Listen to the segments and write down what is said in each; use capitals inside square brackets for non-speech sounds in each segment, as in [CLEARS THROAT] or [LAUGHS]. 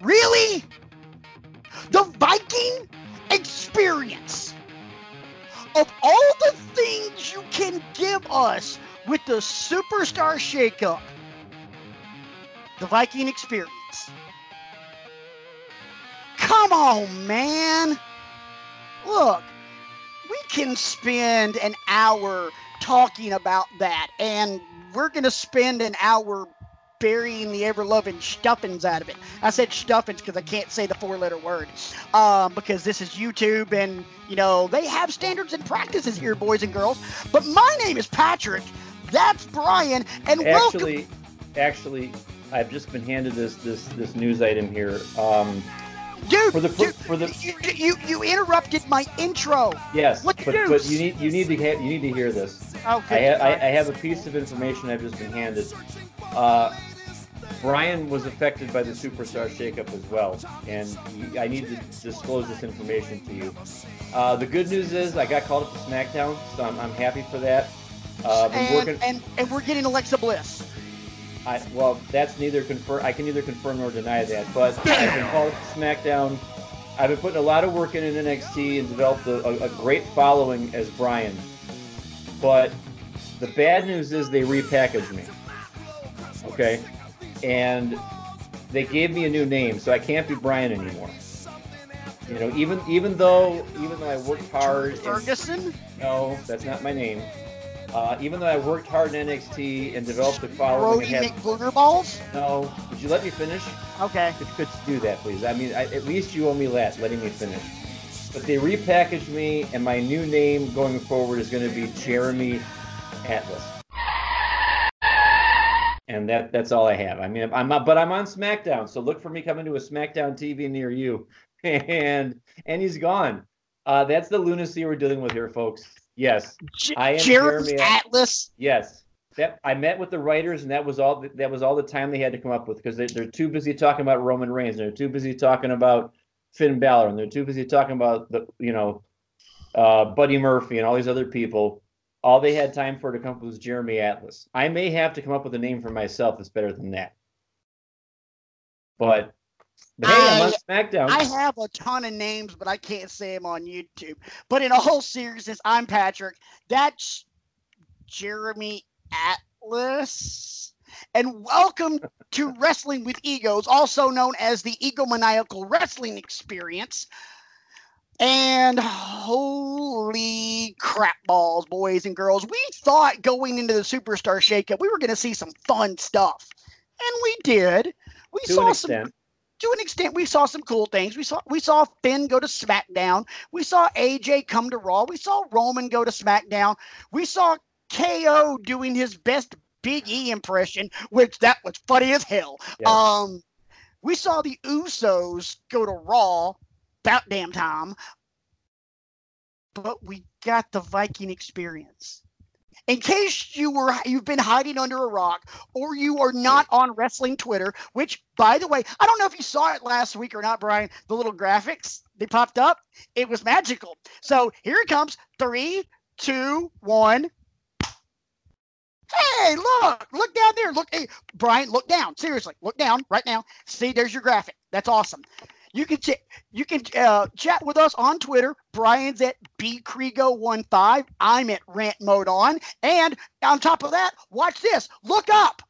Really? The Viking experience. Of all the things you can give us with the superstar shakeup, the Viking experience. Come on, man. Look, we can spend an hour talking about that, and we're going to spend an hour burying the ever loving stuffings out of it. I said stuffings because I can't say the four letter word um, because this is YouTube and, you know, they have standards and practices here, boys and girls. But my name is Patrick. That's Brian. And actually, welcome. actually, I've just been handed this this this news item here. Um, Dude, for the for, dude, for the you, you you interrupted my intro. yes, What but, but you need you need to ha- you need to hear this. I, Okay. ha- I, I have a piece of information I've just been handed. Uh, Brian was affected by the superstar shakeup as well, and he- I need to disclose this information to you. Uh, the good news is I got called up to SmackDown, so I'm, I'm happy for that. Uh, and, working. and and we're getting Alexa Bliss. I, well, that's neither confirm. I can neither confirm nor deny that. But I've been called up to SmackDown. I've been putting a lot of work in in NXT and developed a, a, a great following as Brian. But the bad news is they repackaged me. Okay, and they gave me a new name, so I can't be Brian anymore. You know, even even though even though I worked hard. and- Ferguson. no, that's not my name. Uh, even though I worked hard in NXT and developed a following, Brody and had, McBoogerballs. no, would you let me finish? Okay. If you could do that, please. I mean, I, at least you owe me that, letting me finish. But they repackaged me, and my new name going forward is going to be Jeremy Atlas. And that that's all I have. I mean, I'm not, but I'm on SmackDown, so look for me coming to a SmackDown TV near you. [LAUGHS] And and he's gone. Uh, that's the lunacy we're dealing with here, folks. Yes, J- I am Jeremy Jeremy Atlas. Yes. That I met with the writers, and that was all. That was all the time they had to come up with because they, they're too busy talking about Roman Reigns. And they're too busy talking about Finn Balor, and they're too busy talking about the you know, uh, Buddy Murphy and all these other people. All they had time for to come up with was Jeremy Atlas. I may have to come up with a name for myself that's better than that. But, but hey, I'm on SmackDown. I have a ton of names, but I can't say them on YouTube. But in all [LAUGHS] seriousness, I'm Patrick. That's Jeremy Atlas. And welcome to [LAUGHS] Wrestling with Egos, also known as the Egomaniacal Wrestling Experience. And holy crap balls, boys and girls. We thought going into the Superstar Shakeup, we were going to see some fun stuff. And we did. We to saw an some to an extent, we saw some cool things. We saw we saw Finn go to SmackDown. We saw AJ come to Raw. We saw Roman go to SmackDown. We saw KO doing his best Big E impression, which that was funny as hell. Yes. Um, we saw the Usos go to Raw. About damn time. But we got the Viking experience. In case you were you've been hiding under a rock or you are not on wrestling Twitter, which by the way, I don't know if you saw it last week or not, Brian. The little graphics they popped up, it was magical. So here it comes. Three, two, one. Hey, look, look down there. Look, hey, Brian, look down. Seriously, look down right now. See, there's your graphic. That's awesome. You can ch- you can uh, chat with us on Twitter. Brian's at bkrigo15. I'm at Rant Mode On. And on top of that, watch this. Look up.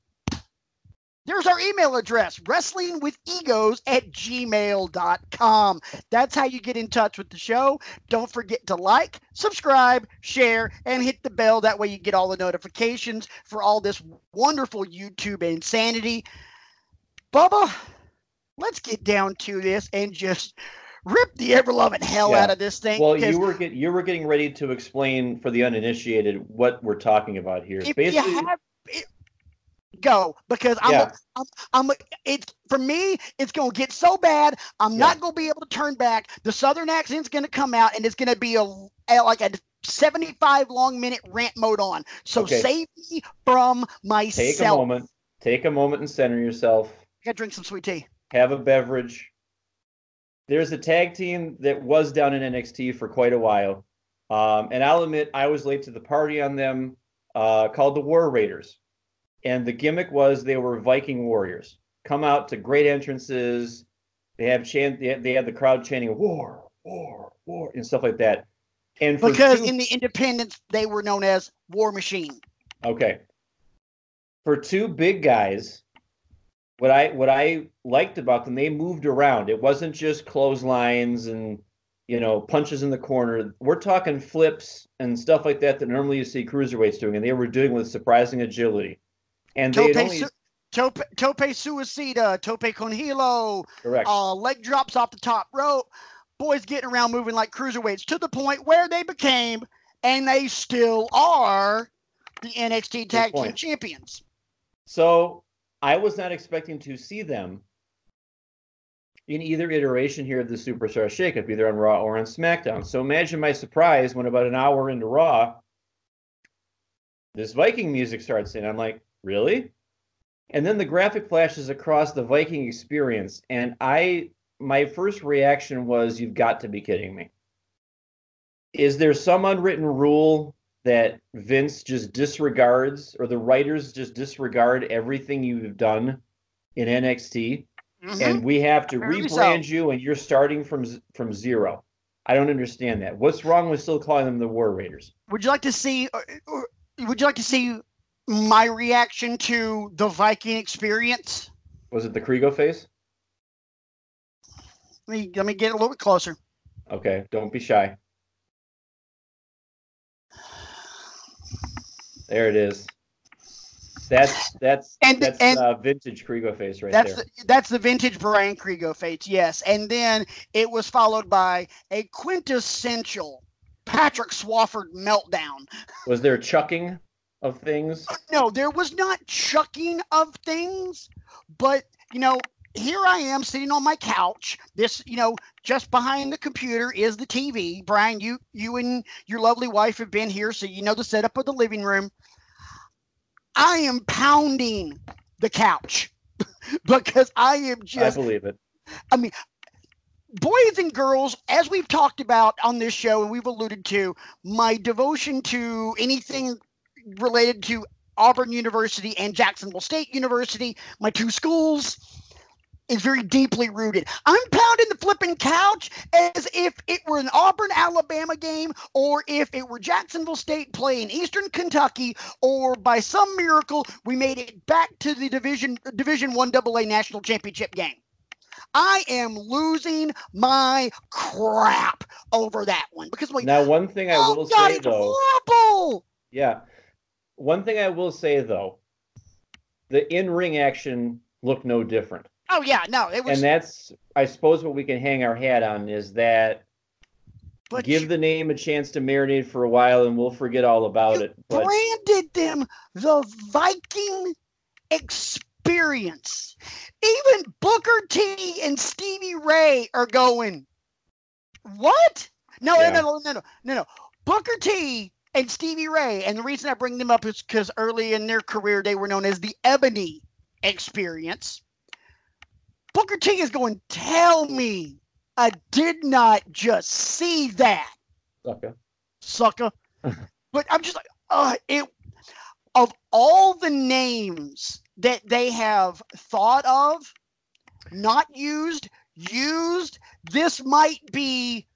There's our email address, wrestlingwithegos at gmail.com. That's how you get in touch with the show. Don't forget to like, subscribe, share, and hit the bell. That way you get all the notifications for all this wonderful YouTube insanity. Bubba, let's get down to this and just rip the ever loving hell Yeah. out of this thing. Well, you were get, you were getting ready to explain for the uninitiated what we're talking about here. if Basically, you have it, go because I'm, Yeah. I'm, I'm, it's for me, it's going to get so bad. I'm Yeah. not going to be able to turn back. The Southern accent's going to come out and it's going to be a, a like a 75 long minute rant mode on. So Okay. save me from myself. take a moment. Take a moment and center yourself. I got to drink some sweet tea. Have a beverage. There's a tag team that was down in NXT for quite a while, um, and I'll admit I was late to the party on them. Uh, called the War Raiders, and the gimmick was they were Viking warriors. come out to great entrances. They have chant. They have, they the crowd chanting "War, War, War" and stuff like that. And for Because two- in the independents, they were known as War Machine. Okay. For two big guys, what I what I liked about them, they moved around. It wasn't just clotheslines and you know punches in the corner. We're talking flips and stuff like that that normally you see cruiserweights doing, and they were doing with surprising agility. And they Tope, only su- tope, tope suicida, tope con hilo, correct. uh, leg drops off the top rope. Boys getting around moving like cruiserweights to the point where they became, and they still are, the NXT Tag Team. Champions. So I was not expecting to see them in either iteration here of the Superstar Shakeup, either on Raw or on SmackDown. So imagine my surprise when about an hour into Raw, this Viking music starts in. I'm like, really? And then the graphic flashes across the Viking experience, and I my first reaction was, "You've got to be kidding me." Is there some unwritten rule that Vince just disregards, or the writers just disregard everything you've done in NXT, Mhm. and we have to Apparently so. rebrand you, and you're starting from from zero? I don't understand that. What's wrong with still calling them the War Raiders? would you like to see? Or, or, would you like to see my reaction to the Viking experience? Was it the Kriego face? Let me let me get a little bit closer. Okay, don't be shy. There it is. That's that's And- that's and- uh, vintage Kriego face right That's there. the, that's the vintage Brian Kriego face, yes. And then it was followed by a quintessential Patrick Swafford meltdown. Was there chucking of things? No, there was not chucking of things, but you know, here I am sitting on my couch. This, you know, just behind the computer is the TV. Brian, you you and your lovely wife have been here, so you know the setup of the living room. I am pounding the couch [LAUGHS] because I am just I believe it. I mean, boys and girls, as we've talked about on this show and we've alluded to, my devotion to anything related to Auburn University and Jacksonville State University, my two schools, is very deeply rooted. I'm pounding the flipping couch as if it were an Auburn Alabama game or if it were Jacksonville State playing Eastern Kentucky or by some miracle we made it back to the division division 1 AA national championship game. I am losing my crap over that one because like, Now, one thing I oh will God, say it's though, horrible. yeah, one thing I will say though, the in-ring action looked no different, Oh yeah, no, it was. and that's I suppose what we can hang our hat on is that but give you the name a chance to marinate for a while, and we'll forget all about it. But branded them the Viking experience. Even Booker T and Stevie Ray are going. What? No, Yeah. no, no, no, no, no, no. Booker T and Stevie Ray, and the reason I bring them up is because early in their career they were known as the Ebony Experience. Booker T is going, tell me I did not just see that Sucker. sucker. [LAUGHS] but I'm just like, uh, it. Of all the names that they have thought of, not used, used, this might be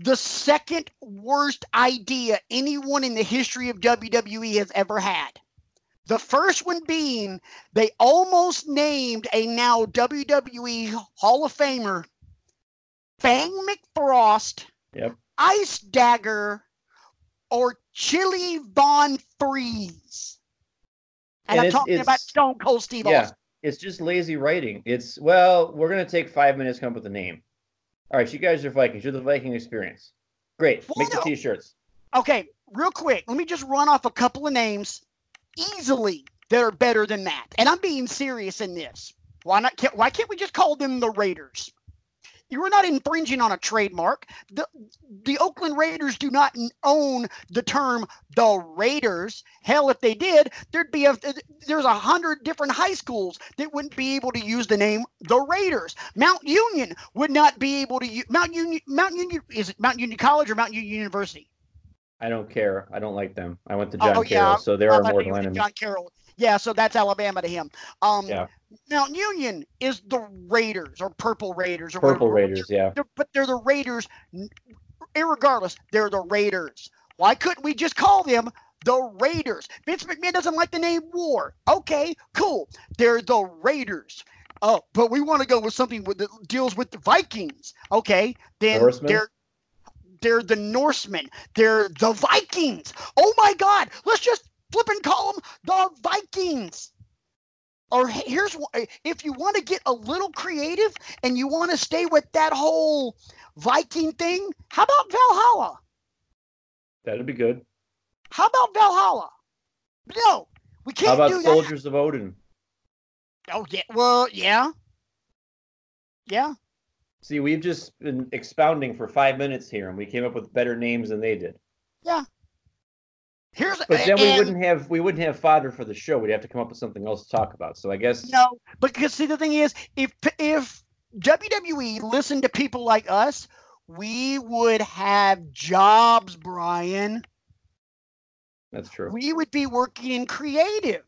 the second worst idea anyone in the history of WWE has ever had. The first one being they almost named a now WWE Hall of Famer, Fang McFrost, Yep. Ice Dagger, or Chili Von Freeze. And, And I'm it's- talking about Stone Cold Steve Yeah, Austin. it's just lazy writing. It's well, we're gonna take five minutes to come up with a name. All right, you guys are Vikings. You're the Viking experience. Great. Well, Make the t-shirts. Okay, real quick, let me just run off a couple of names easily that are better than that. And I'm being serious in this. Why not? Can't, why can't we just call them the Raiders? You are not infringing on a trademark. The the Oakland Raiders do not own the term the Raiders. Hell, if they did, there'd be a there's a hundred different high schools that wouldn't be able to use the name the Raiders. Mount Union would not be able to use Mount Union. Mount Union is it Mount Union College or Mount Union University? I don't care. I don't like them. I went to Oh, John oh, Carroll, yeah, so they're I our thought mortal enemy. John Carroll. Yeah, so that's Alabama to him. Um, Yeah. Mount Union is the Raiders or Purple Raiders or Purple whatever. Raiders, yeah. They're- but they're the Raiders. Irregardless, they're the Raiders. Why couldn't we just call them the Raiders? Vince McMahon doesn't like the name War. Okay, cool. They're the Raiders. Oh, but we want to go with something with, that deals with the Vikings. Okay, then Norsemen? they're they're the Norsemen. They're the Vikings. Oh my God! Let's just flip and call them the Vikings. Or here's if you want to get a little creative and you want to stay with that whole Viking thing, how about Valhalla? That'd be good. How about Valhalla? No, we can't How about do that. Soldiers of Odin? Oh yeah, well yeah, yeah. See, we've just been expounding for five minutes here, and we came up with better names than they did. Yeah. Here's But then we wouldn't have we wouldn't have fodder for the show. We'd have to come up with something else to talk about. So I guess No, but because see the thing is, if if WWE listened to people like us, we would have jobs, Brian. that's true. We would be working in creative.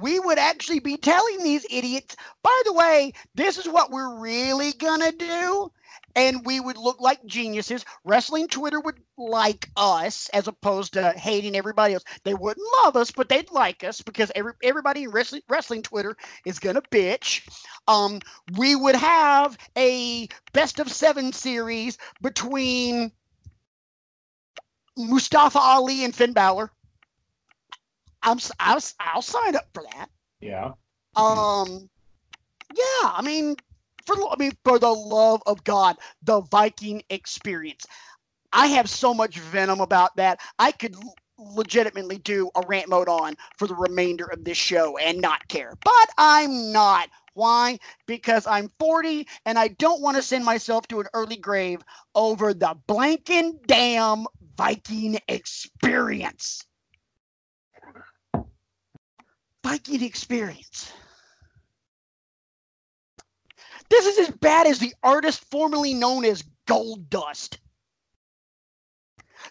We would actually be telling these idiots, by the way, this is what we're really gonna do. And we would look like geniuses. Wrestling Twitter would like us as opposed to hating everybody else. They wouldn't love us, but they'd like us because every, everybody in wrestling, wrestling Twitter is gonna bitch. Um, we would have a best of seven series between Mustafa Ali and Finn Balor. I'm I'll, I'll sign up for that. Yeah. Um, yeah, I mean, for I mean, for the love of God, the Viking experience. I have so much venom about that. I could legitimately do a rant mode on for the remainder of this show and not care, but I'm not. Why? Because I'm 40 and I don't want to send myself to an early grave over the blanking damn Viking experience. Viking experience. This is as bad as the artist formerly known as Gold Dust.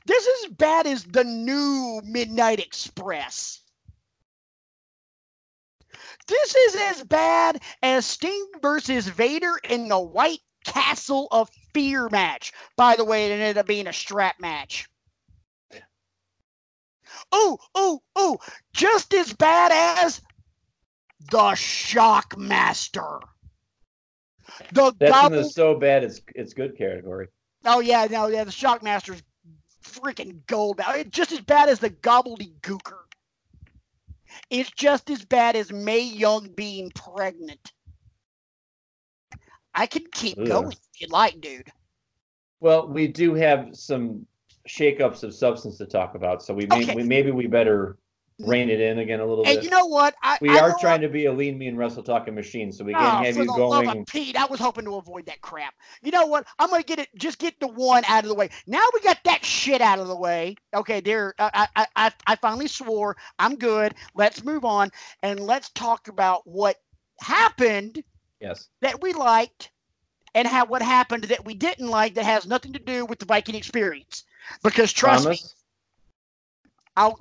This is as bad as the new Midnight Express. This is as bad as Sting versus Vader in the White Castle of Fear match. By the way, it ended up being a strap match. Oh, oh, oh, just as bad as the Shockmaster. The That's in gobble- the so bad it's it's good category. Oh yeah, no, yeah, the Shockmaster's freaking gold. Now, It's just as bad as the gobbledygooker. It's just as bad as Mae Young being pregnant. I can keep Ugh. going if you'd like, dude. Well, we do have some shakeups of substance to talk about, so we, may, Okay. we maybe we better rein it in again a little And bit. you know what? I, we I are trying to be a lean, mean, wrestle talking machine, so we Oh, can't have for you the love going. of Pete, I was hoping to avoid that crap. You know what? I'm gonna get it. Just get the one out of the way. Now we got that shit out of the way. Okay, there. Uh, I I I, I finally swore. I'm good. Let's move on and let's talk about what happened Yes. that we liked and how what happened that we didn't like that has nothing to do with the Viking experience. Because trust me, I'll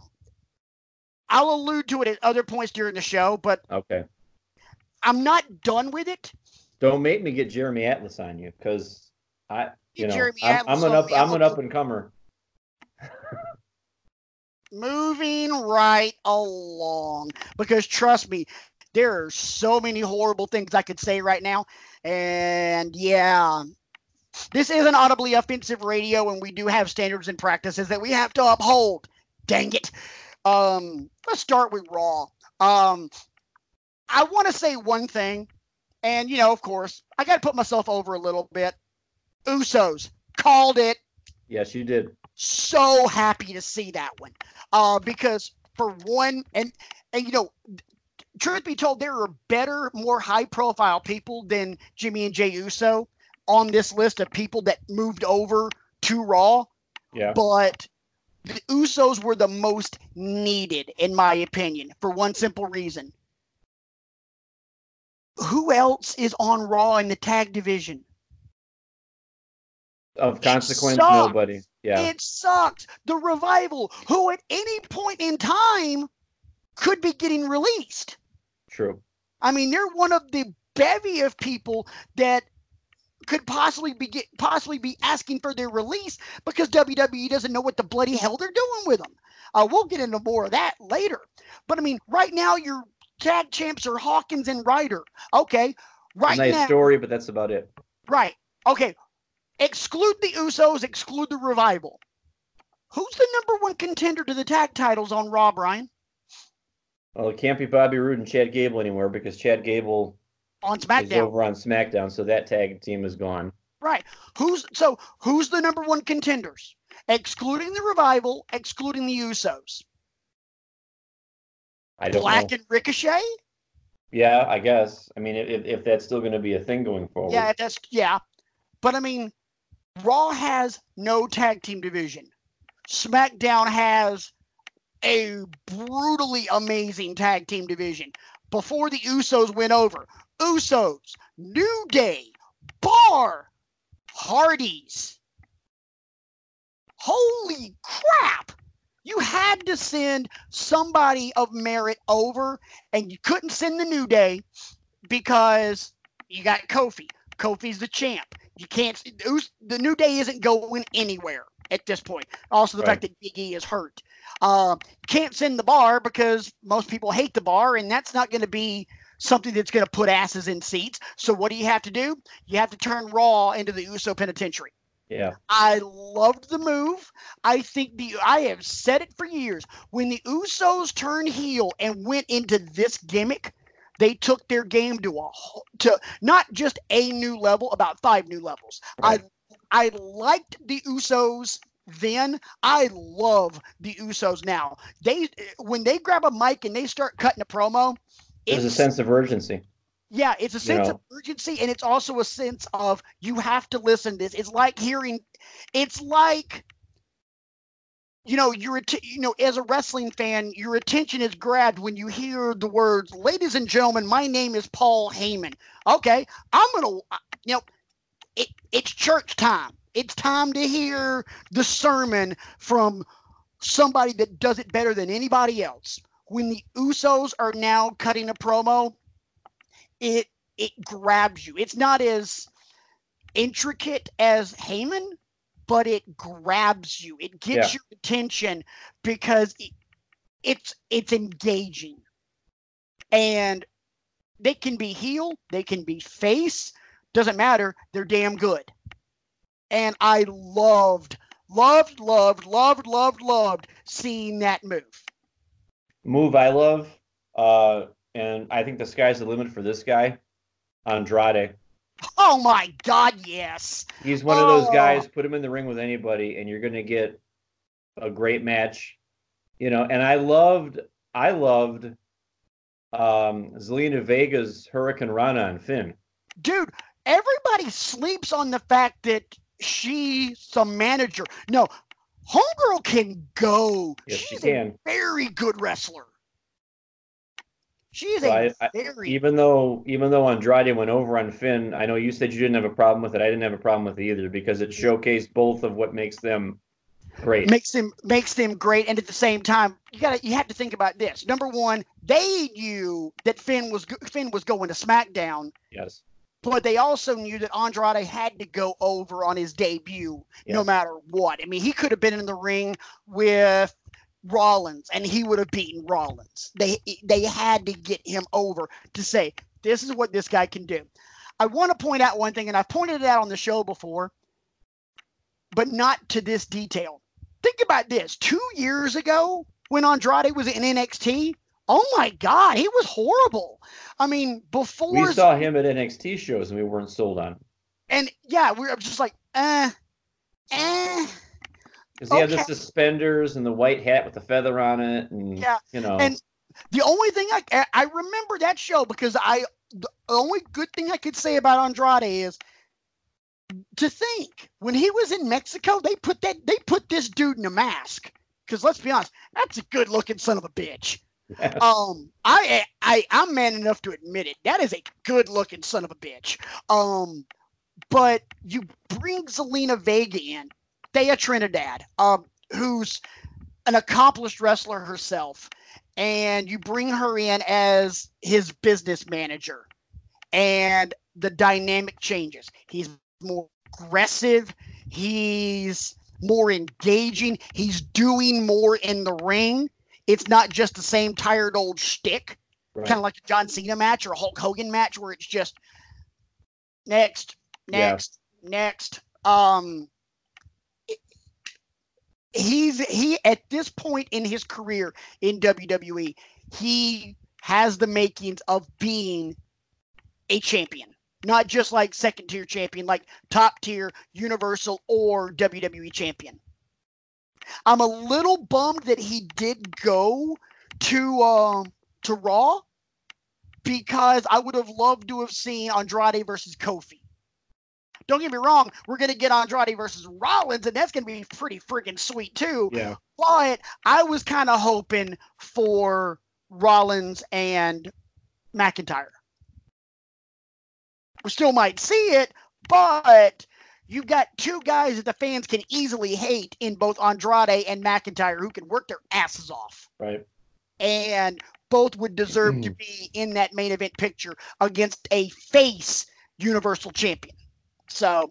I'll allude to it at other points during the show, but Okay. I'm not done with it. Don't make me get Jeremy Atlas on you, because I, you know, Jeremy I'm, I'm an up, I'm an up and comer. moving right along because trust me there are so many horrible things i could say right now and yeah this is an audibly offensive radio and we do have standards and practices that we have to uphold. Dang it. Um let's start with raw. Um i want to say one thing and you know of course i got to put myself over a little bit. Usos called it. Yes, you did. so happy to see that one. Uh, because for one and and you know truth be told there are better more high profile people than jimmy and jay uso on this list of people that moved over to raw Yeah. but the usos were the most needed in my opinion for one simple reason who else is on raw in the tag division Of consequence, nobody. Yeah. It sucks. The revival, who at any point in time could be getting released. True. I mean, they're one of the bevy of people that could possibly be get, possibly be asking for their release because WWE doesn't know what the bloody hell they're doing with them. Uh, we'll get into more of that later. But I mean, right now your tag champs are Hawkins and Ryder. Okay, right nice now, story, but that's about it. right? Okay, exclude the Usos, exclude the Revival. Who's the number one contender to the tag titles on Raw, Brian? Well, it can't be Bobby Roode and Chad Gable anymore because Chad Gable On is SmackDown. over on SmackDown, so that tag team is gone. Right. Who's so who's the number one contenders? Excluding the revival, excluding the Usos. I don't Black know. and Ricochet? Yeah, I guess. I mean, if, if that's still going to be a thing going forward. Yeah, that's yeah. But I mean, Raw has no tag team division. SmackDown has a brutally amazing tag team division. Before the Usos went over, Usos, New Day, Bar, Hardys. Holy crap! You had to send somebody of merit over, and you couldn't send the New Day because you got Kofi. Kofi's the champ. You can't. The New Day isn't going anywhere at this point. Also, the Right. fact that Big E is hurt. Um, can't send the bar because most people hate the bar, and that's not going to be something that's going to put asses in seats. So, what do you have to do? You have to turn Raw into the Uso Penitentiary. Yeah. I loved the move. I think the I have said it for years. When the Usos turned heel and went into this gimmick, they took their game to a to not just a new level, about five new levels. Right. I I liked the Usos then. I love the Usos now. They when they grab a mic and they start cutting a promo, There's a sense of urgency. yeah, it's a sense know. of urgency, and it's also a sense of you have to listen to this. It's like hearing, it's like, you know, your att- you know, as a wrestling fan, your attention is grabbed when you hear the words, "Ladies and gentlemen, my name is Paul Heyman." Okay, I'm gonna, you know, it, it's church time. It's time to hear the sermon from somebody that does it better than anybody else. When the Usos are now cutting a promo, it it grabs you. It's not as intricate as Heyman, but it grabs you. It gets Yeah. your attention because it, it's it's engaging. And they can be heel, they can be face, doesn't matter. They're damn good. And I loved, loved, loved, loved, loved, loved seeing that move. Move I love, uh, and I think the sky's the limit for this guy, Andrade. Oh my God, yes. He's one of those Oh. guys. Put him in the ring with anybody, and you're going to get a great match. You know, and I loved, I loved um, Zelina Vega's Hurricane Rana and Finn. dude, everybody sleeps on the fact that she's a manager. No, Homegirl can go. Yes, she she's can. a very good wrestler. She is So a I- I- very Even though, even though Andrade went over on Finn, I know you said you didn't have a problem with it. I didn't have a problem with it either because it showcased both of what makes them great. makes them makes them great, and at the same time, you got to you have to think about this. Number one, they knew that Finn was Finn was going to SmackDown, yes. But they also knew that Andrade had to go over on his debut no matter what. I mean, he could have been in the ring with Rollins and he would have beaten Rollins. They they had to get him over to say this is what this guy can do. I want to point out one thing, and I've pointed it out on the show before, but not to this detail. Think about this: two years ago, when Andrade was in NXT, oh my God, he was horrible. I mean, before We saw him at NXT shows and we weren't sold on him and yeah, we were just like, eh, eh. because he had the suspenders and the white hat with the feather on it, and Yeah, you know, and- The only thing I I remember that show because I the only good thing I could say about Andrade is to think when he was in Mexico they put that they put this dude in a mask because let's be honest that's a good looking son of a bitch. Um, I I I'm man enough to admit it. That is a good looking son of a bitch. Um, but you bring Zelina Vega in, Thea Trinidad, um, who's an accomplished wrestler herself, and you bring her in as his business manager, and the dynamic changes. He's more aggressive. He's more engaging. He's doing more in the ring. It's not just the same tired old shtick, Right. kind of like a John Cena match or a Hulk Hogan match, where it's just next, Yeah. next, next. Um, he's he at this point in his career in WWE, he has the makings of being a champion, not just like second tier champion, like top tier Universal or WWE champion. I'm a little bummed that he did go to um to Raw because I would have loved to have seen Andrade versus Kofi. Don't get me wrong, we're gonna get Andrade versus Rollins, and that's gonna be pretty freaking sweet too. Yeah. But I was kind of hoping for Rollins and McIntyre. We still might see it, but you've got two guys that the fans can easily hate in both Andrade and McIntyre who can work their asses off. Right. And both would deserve to be in that main event picture against a face Universal Champion. So,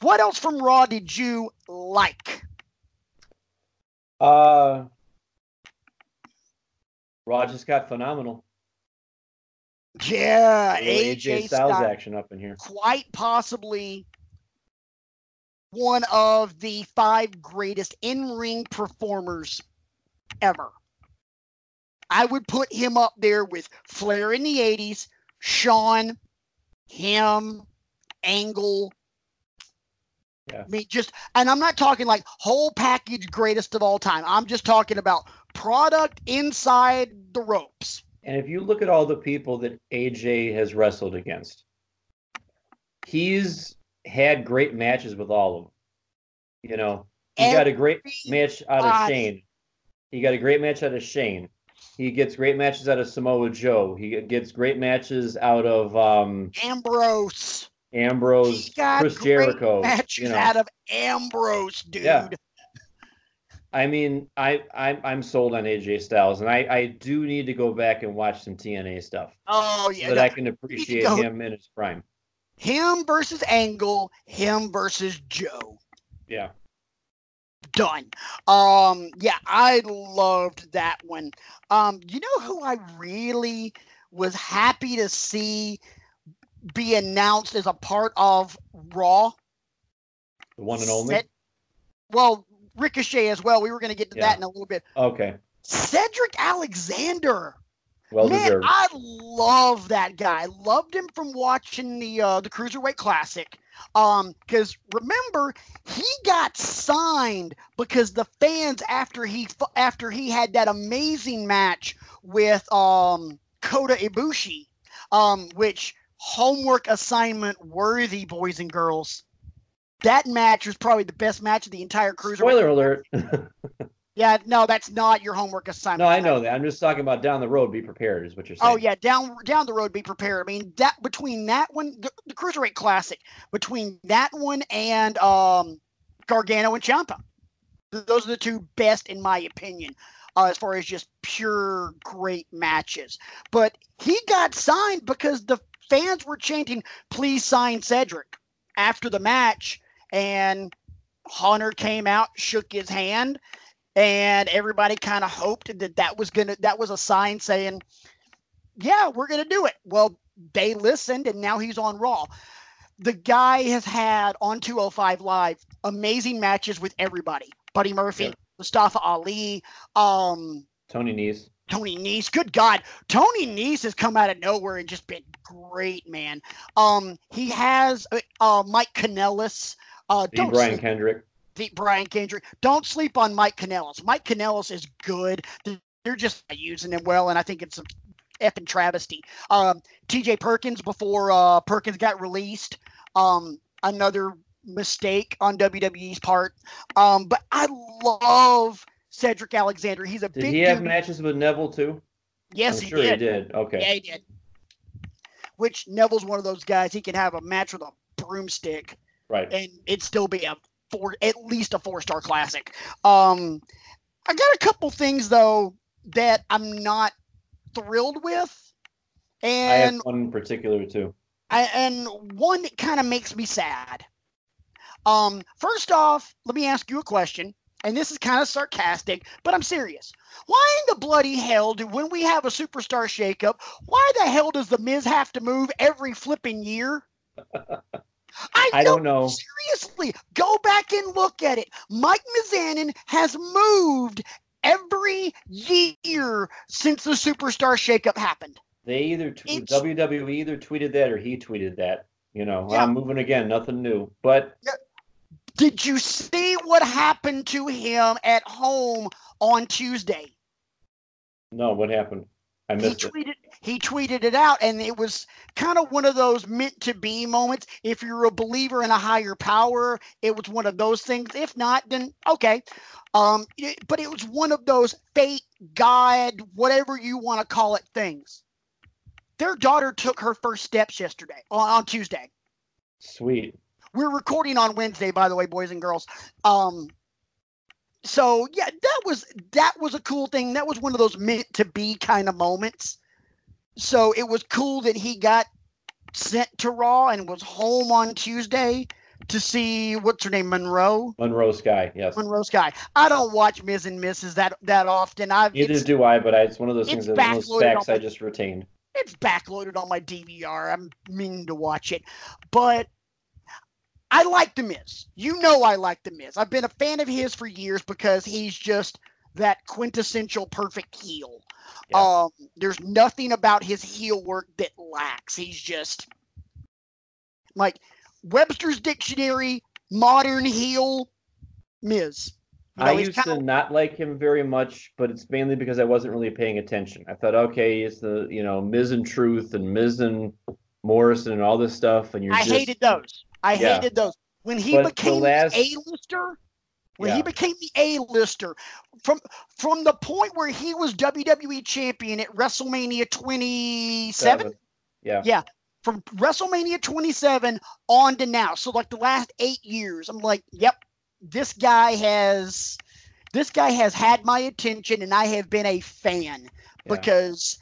what else from Raw did you like? Uh, Raw just got phenomenal. Yeah, A little AJ, Styles Styles, action up in here. quite possibly one of the five greatest in-ring performers ever. I would put him up there with Flair in the 80s, Shawn, him, Angle. Yeah. I mean, just, and I'm not talking like whole package greatest of all time. I'm just talking about product inside the ropes. And if you look at all the people that AJ has wrestled against, he's had great matches with all of them. You know, he got a great match out of Shane. He got a great match out of Shane. He gets great matches out of Samoa Joe. He gets great matches out of um, Ambrose. Ambrose, Chris great Jericho. matches You know, out of Ambrose, dude. Yeah. I mean, I I'm I'm sold on AJ Styles, and I I do need to go back and watch some TNA stuff Oh so yeah, that no, I can appreciate him in his prime. Him versus Angle, him versus Joe. Yeah. Done. Um, yeah, I loved that one. Um, you know who I really was happy to see be announced as a part of Raw? The one and only. Ced- well, Ricochet as well. We were going to get to Yeah. that in a little bit. Okay. Cedric Alexander. Well Man, deserved. I love that guy. Loved him from watching the uh, the Cruiserweight Classic. Um, because remember, he got signed because the fans after he after he had that amazing match with um Kota Ibushi, um, which homework assignment worthy, boys and girls. That match was probably the best match of the entire Cruiserweight. Spoiler alert. [LAUGHS] Yeah, no, that's not your homework assignment. no, I know that. I'm just talking about down the road. Be prepared, is what you're saying. Oh yeah, down down the road, be prepared. I mean that between that one, the, the cruiserweight classic, between that one and um Gargano and Ciampa, those are the two best in my opinion, uh, as far as just pure great matches. But he got signed because the fans were chanting, "Please sign Cedric." After the match, and Hunter came out, shook his hand, and everybody kind of hoped that that was gonna that was a sign saying yeah, we're going to do it. Well, they listened and now he's on Raw. The guy has had on 205 Live amazing matches with everybody. Buddy Murphy, Yeah. Mustafa Ali, um, Tony Nese. Tony Nese. Good God. Tony Nese has come out of nowhere and just been great, man. Um, he has uh, uh, Mike Kanellis. Uh, Brian Kendrick. The Brian Kendrick. Don't sleep on Mike Kanellis. Mike Kanellis is good. They're- just not using him well, and I think it's a effing travesty. Um, T.J. Perkins before uh, Perkins got released. Um, another mistake on WWE's part. Um, but I love Cedric Alexander. He's a Did big he have dude. matches with Neville too? yes, I'm he sure did. he did. Okay. Yeah, he did. Which Neville's one of those guys. He can have a match with a broomstick Right. and it'd still be a four, at least a four star classic. Um, I got a couple things though that I'm not thrilled with, and I have one in particular too. I, and one that kind of makes me sad. Um, first off, let me ask you a question, and this is kind of sarcastic, but I'm serious. Why in the bloody hell do when we have a superstar shakeup, why the hell does the Miz have to move every flipping year? [LAUGHS] I, I don't know. Seriously, go back and look at it. Mike Mizanin has moved every year since the superstar shakeup happened. They either It's- WWE either tweeted that or he tweeted that. You know, Yeah. I'm moving again, nothing new. But Did you see what happened to him at home on Tuesday? no, what happened? I He missed it. tweeted he tweeted it out and it was kind of one of those meant to be moments. If you're a believer in a higher power, it was one of those things. If not, then okay. Um it- but it was one of those fate, God, whatever you want to call it things. Their daughter took her first steps yesterday on, on Tuesday. Sweet. We're recording on Wednesday, by the way, boys and girls. Um, so yeah, that was that was a cool thing. That was one of those meant to be kind of moments. So it was cool that he got sent to Raw and was home on Tuesday to see what's her name, Monroe. Monroe Sky, yes. Monroe Sky. I don't watch Miz and Mrs. that that often. I've Neither do I, but I, it's one of those things that one of those facts I just retained. it's backloaded on my DVR. I'm meaning to watch it, but I like the Miz. You know, I like the Miz. I've been a fan of his for years because he's just that quintessential perfect heel. Yeah. Um, there's nothing about his heel work that lacks. He's just like Webster's Dictionary, modern heel, Miz. You I know, he's used to kinda- not like him very much, but it's mainly because I wasn't really paying attention. I thought, okay, it's the you know Miz and Truth and Miz and Morrison and all this stuff, and you're I just hated those. I Yeah. hated those. When he But the became last- the A-lister, when he became the A-lister, from from the point where he was WWE champion at WrestleMania 27, seven. Yeah. Yeah. from WrestleMania 27 on to now. So like the last 8 years, I'm like, yep, this guy has this guy has had my attention and I have been a fan Yeah. because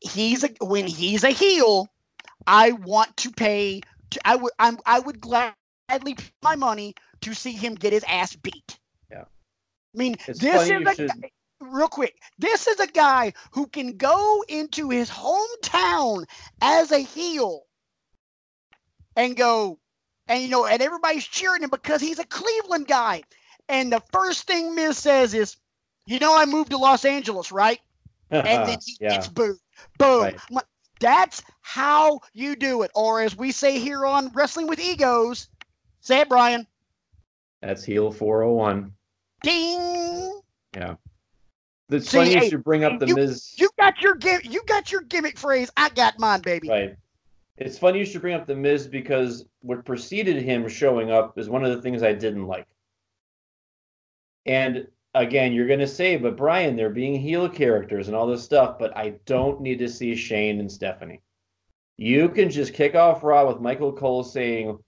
he's a when he's a heel, I want to pay. I would I'm I would gladly put my money to see him get his ass beat. Yeah. I mean, It's this is a should- guy- real quick. This is a guy who can go into his hometown as a heel and go, and you know, and everybody's cheering him because he's a Cleveland guy. And the first thing Miz says is, "You know, I moved to Los Angeles, right?" [LAUGHS] and then he yeah, gets booed. Boom. Right. That's how you do it. Or as we say here on Wrestling with Egos, say it, Brian. that's heel 401. Ding. It's See, funny you should bring up the you- Miz. You got your you got your gimmick phrase. I got mine, baby. Right. It's funny you should bring up the Miz because what preceded him showing up is one of the things I didn't like. And again, you're going to say, but Brian, they're being heel characters and all this stuff, but I don't need to see Shane and Stephanie. You can just kick off Raw with Michael Cole saying,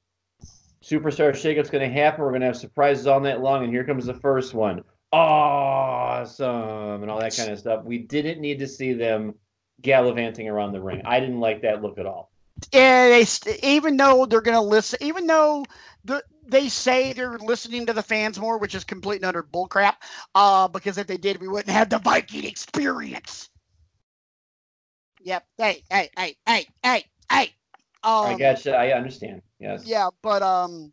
Superstar Shakeup's going to happen. We're going to have surprises all night long, and here comes the first one. Awesome, and all that kind of stuff. We didn't need to see them gallivanting around the ring. I didn't like that look at all. Yeah, they even though they're gonna listen, even though the they say they're listening to the fans more, which is complete and utter bullcrap. Uh, because if they did, we wouldn't have the Viking experience. Yep. Hey, hey, hey, hey, hey, hey. Um, I gotcha. I understand. Yes. Yeah, but um,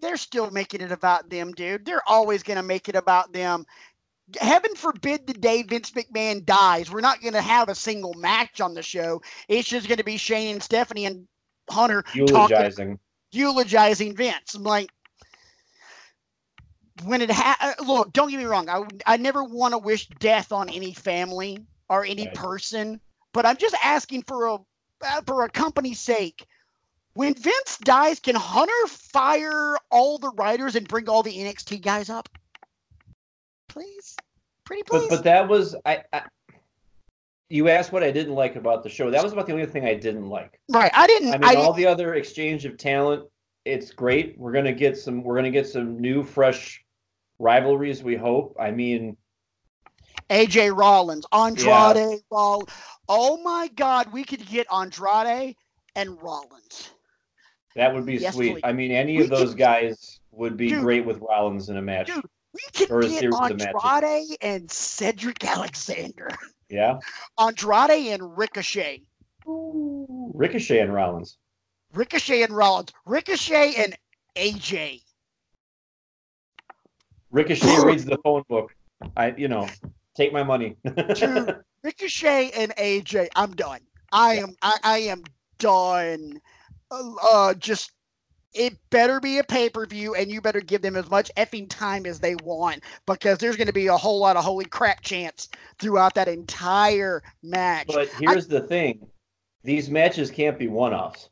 they're still making it about them, dude. They're always gonna make it about them. Heaven forbid the day Vince McMahon dies, we're not gonna have a single match on the show. It's just gonna be Shane and Stephanie and Hunter talking, Eulogizing. Vince. I'm like, when it ha- uh, look, don't get me wrong. I I never want to wish death on any family or any Right. person, but I'm just asking for a uh, for a company's sake. When Vince dies, can Hunter fire all the writers and bring all the NXT guys up? Please, pretty please. But but that was I, I. You asked what I didn't like about the show. That was about the only thing I didn't like. right, I didn't. I I, mean, all didn't the other exchange of talent, it's great. We're gonna get some. We're gonna get some new, fresh rivalries. We hope. I mean, AJ Rollins, Andrade yeah. Rollins. Oh my God, we could get Andrade and Rollins. That would be yes, sweet. Please. I mean, any we of those could, guys would be dude, great with Rollins in a match. Dude, we could or get Andrade and Cedric Alexander. [LAUGHS] Yeah. Andrade and Ricochet. Ooh, Ricochet and Rollins. Ricochet and Rollins. Ricochet and AJ. Ricochet reads the phone book. I, you know, take my money. Dude, [LAUGHS] Ricochet and AJ. I'm done. I am. I, I am done. Uh, uh, just it better be a pay per view, and you better give them as much effing time as they want because there's going to be a whole lot of holy crap chants throughout that entire match. But here's I, the thing: these matches can't be one offs.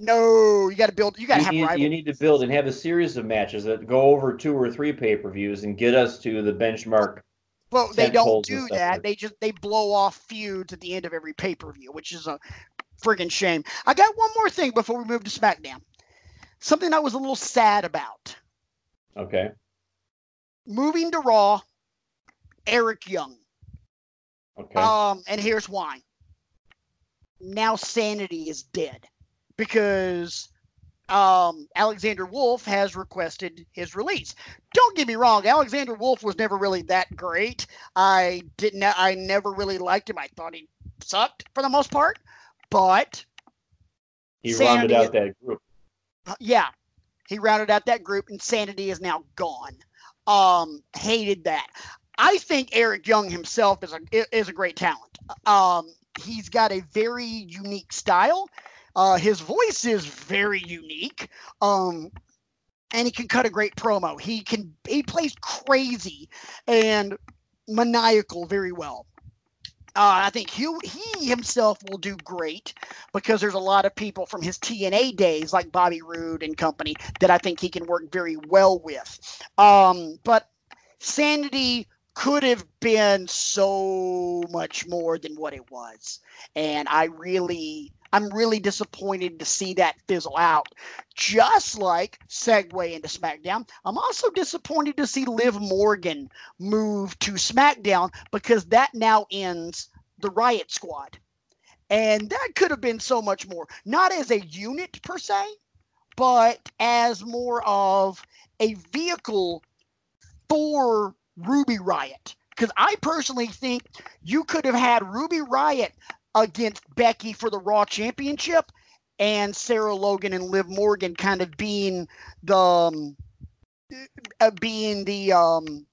No, you got to build. You got to have. Need, you need to build and have a series of matches that go over two or three pay per views and get us to the benchmark. Well, they don't do that. They just they blow off feuds at the end of every pay per view, which is a friggin' shame. I got one more thing before we move to SmackDown. Something I was a little sad about. Okay. Moving to Raw, Eric Young. Okay. Um, and here's why. Now Sanity is dead because um, Alexander Wolfe has requested his release. Don't get me wrong, Alexander Wolfe was never really that great. I didn't. I never really liked him. I thought he sucked for the most part, but he rounded out that group. Yeah, he rounded out that group. Insanity is now gone. Um, hated that. I think Eric Young himself is a is a great talent. Um, he's got a very unique style. Uh, his voice is very unique. Um, and he can cut a great promo. He can he plays crazy and maniacal very well. Uh, I think he, he himself will do great because there's a lot of people from his TNA days, like Bobby Roode and company, that I think he can work very well with. Um, but Sanity could have been so much more than what it was. And I really I'm really disappointed to see that fizzle out. Just like segue into SmackDown, I'm also disappointed to see Liv Morgan move to SmackDown because that now ends the Riott Squad. And that could have been so much more. Not as a unit per se, but as more of a vehicle for Ruby Riott. Because I personally think you could have had Ruby Riott against Becky for the Raw Championship, and Sarah Logan and Liv Morgan kind of being the um, uh, being the um,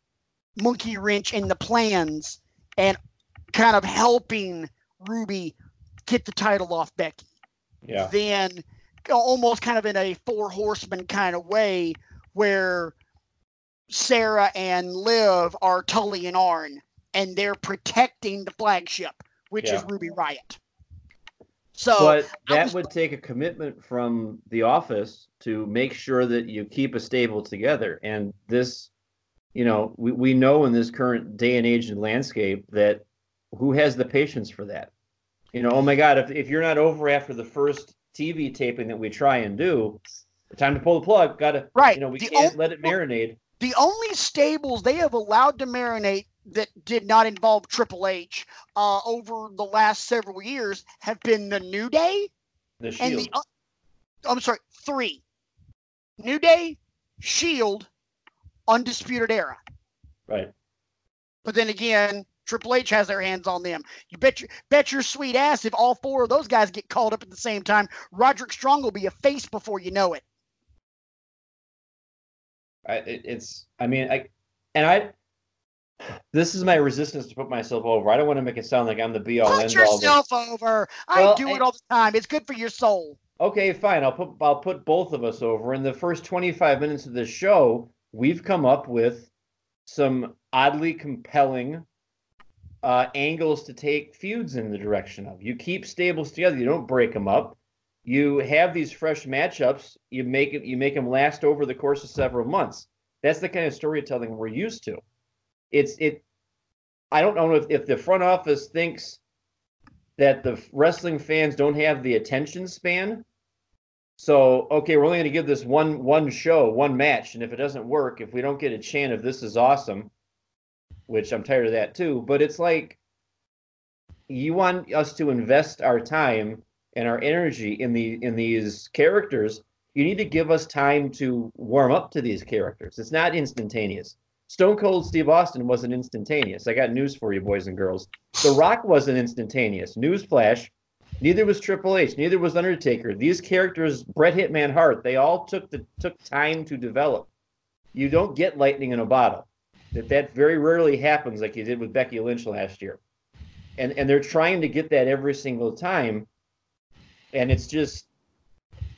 monkey wrench in the plans and kind of helping Ruby get the title off Becky. Yeah. Then almost kind of in a four horsemen kind of way where Sarah and Liv are Tully and Arn and they're protecting the flagship which yeah. is Ruby Riott. So, but that was, would take a commitment from the office to make sure that you keep a stable together. And this, you know, we, we know in this current day and age and landscape that who has the patience for that? You know, oh my God, if, if you're not over after the first TV taping that we try and do, time to pull the plug. Got to, right. You know, we the can't let it marinate. The only stables they have allowed to marinate that did not involve Triple H uh, over the last several years have been the New Day the Shield. and the uh, I'm sorry, three. New Day, Shield, Undisputed Era. Right. But then again, Triple H has their hands on them. You bet your bet your sweet ass if all four of those guys get called up at the same time, Roderick Strong will be a face before you know it. I, it it's I mean I and I this is my resistance to put myself over. I don't want to make it sound like I'm the be all put end all. Put yourself over. Well, I do it all the time. It's good for your soul. Okay, fine. I'll put I'll put both of us over. In the first 25 minutes of this show, we've come up with some oddly compelling uh, angles to take feuds in the direction of. You keep stables together. You don't break them up. You have these fresh matchups. You make it. You make them last over the course of several months. That's the kind of storytelling we're used to it's it. I don't know if, if the front office thinks that the wrestling fans don't have the attention span. So okay, we're only going to give this one one show, one match, and if it doesn't work, if we don't get a chant of "This is awesome," which I'm tired of that too. But it's like you want us to invest our time and our energy in the in these characters. You need to give us time to warm up to these characters. It's not instantaneous. Stone Cold Steve Austin wasn't instantaneous. I got news for you, boys and girls. The Rock wasn't instantaneous. Newsflash. Neither was Triple H. Neither was Undertaker. These characters, Bret Hitman Hart, they all took the took time to develop. You don't get lightning in a bottle. That that very rarely happens, like you did with Becky Lynch last year. And and they're trying to get that every single time. And it's just,